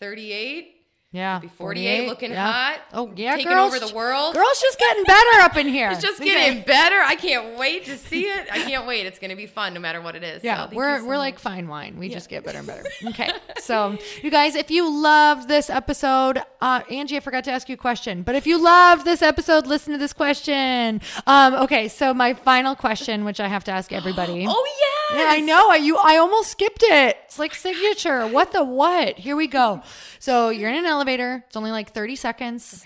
Speaker 2: 38,
Speaker 1: yeah,
Speaker 2: be 48, looking
Speaker 1: yeah.
Speaker 2: hot.
Speaker 1: Oh yeah,
Speaker 2: taking
Speaker 1: girls,
Speaker 2: over the world.
Speaker 1: Girls, just getting better up in here. [laughs]
Speaker 2: It's just getting better. I can't wait to see it. I can't wait. It's going to be fun no matter what it is.
Speaker 1: Yeah,
Speaker 2: So
Speaker 1: we're
Speaker 2: so
Speaker 1: we're
Speaker 2: much.
Speaker 1: like fine wine. We just get better and better. [laughs] Okay, so you guys, if you loved this episode, uh, Angie, I forgot to ask you a question, but if you loved this episode, listen to this question. Um, okay, so my final question, which I have to ask everybody. [gasps]
Speaker 2: Oh, yes.
Speaker 1: Yeah, I know. I you I almost skipped it. It's like signature. What the what? Here we go. So you're in an elevator. It's only like 30 seconds.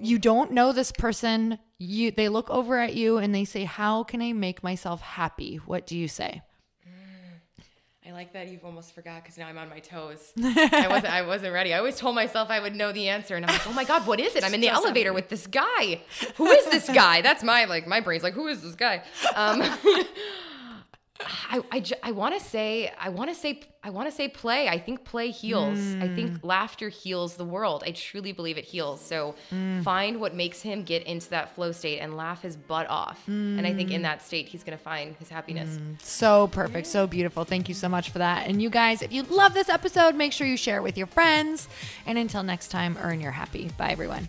Speaker 1: You don't know this person. You they look over at you and they say, "How can I make myself happy?" What do you say?
Speaker 2: I like that you've almost forgot because now I'm on my toes. I wasn't. I wasn't ready. I always told myself I would know the answer, and I'm like, oh my god, what is it? I'm in the elevator with this guy. Who is this guy? That's my like my brain's like, who is this guy? Um, [laughs] I, I, I want to say, I want to say, I want to say play. I think play heals. Mm. I think laughter heals the world. I truly believe it heals. So mm. find what makes him get into that flow state and laugh his butt off. Mm. And I think in mm. that state, he's going to find his happiness. Mm.
Speaker 1: So perfect. So beautiful. Thank you so much for that. And you guys, if you love this episode, make sure you share it with your friends. And until next time, earn your happy. Bye, everyone.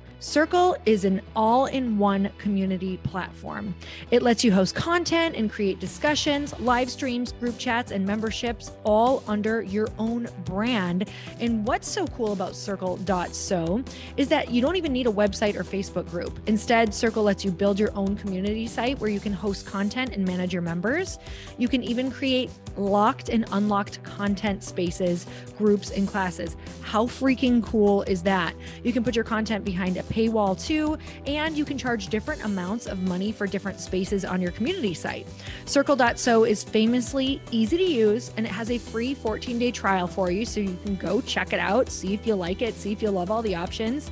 Speaker 1: Circle is an all in one community platform. It lets you host content and create discussions, live streams, group chats, and memberships all under your own brand. And what's so cool about Circle.so is that you don't even need a website or Facebook group. Instead, Circle lets you build your own community site where you can host content and manage your members. You can even create locked and unlocked content spaces, groups, and classes. How freaking cool is that? You can put your content behind a paywall too, and you can charge different amounts of money for different spaces on your community site. Circle.so is famously easy to use and it has a free 14 day trial for you. So you can go check it out, see if you like it, see if you love all the options.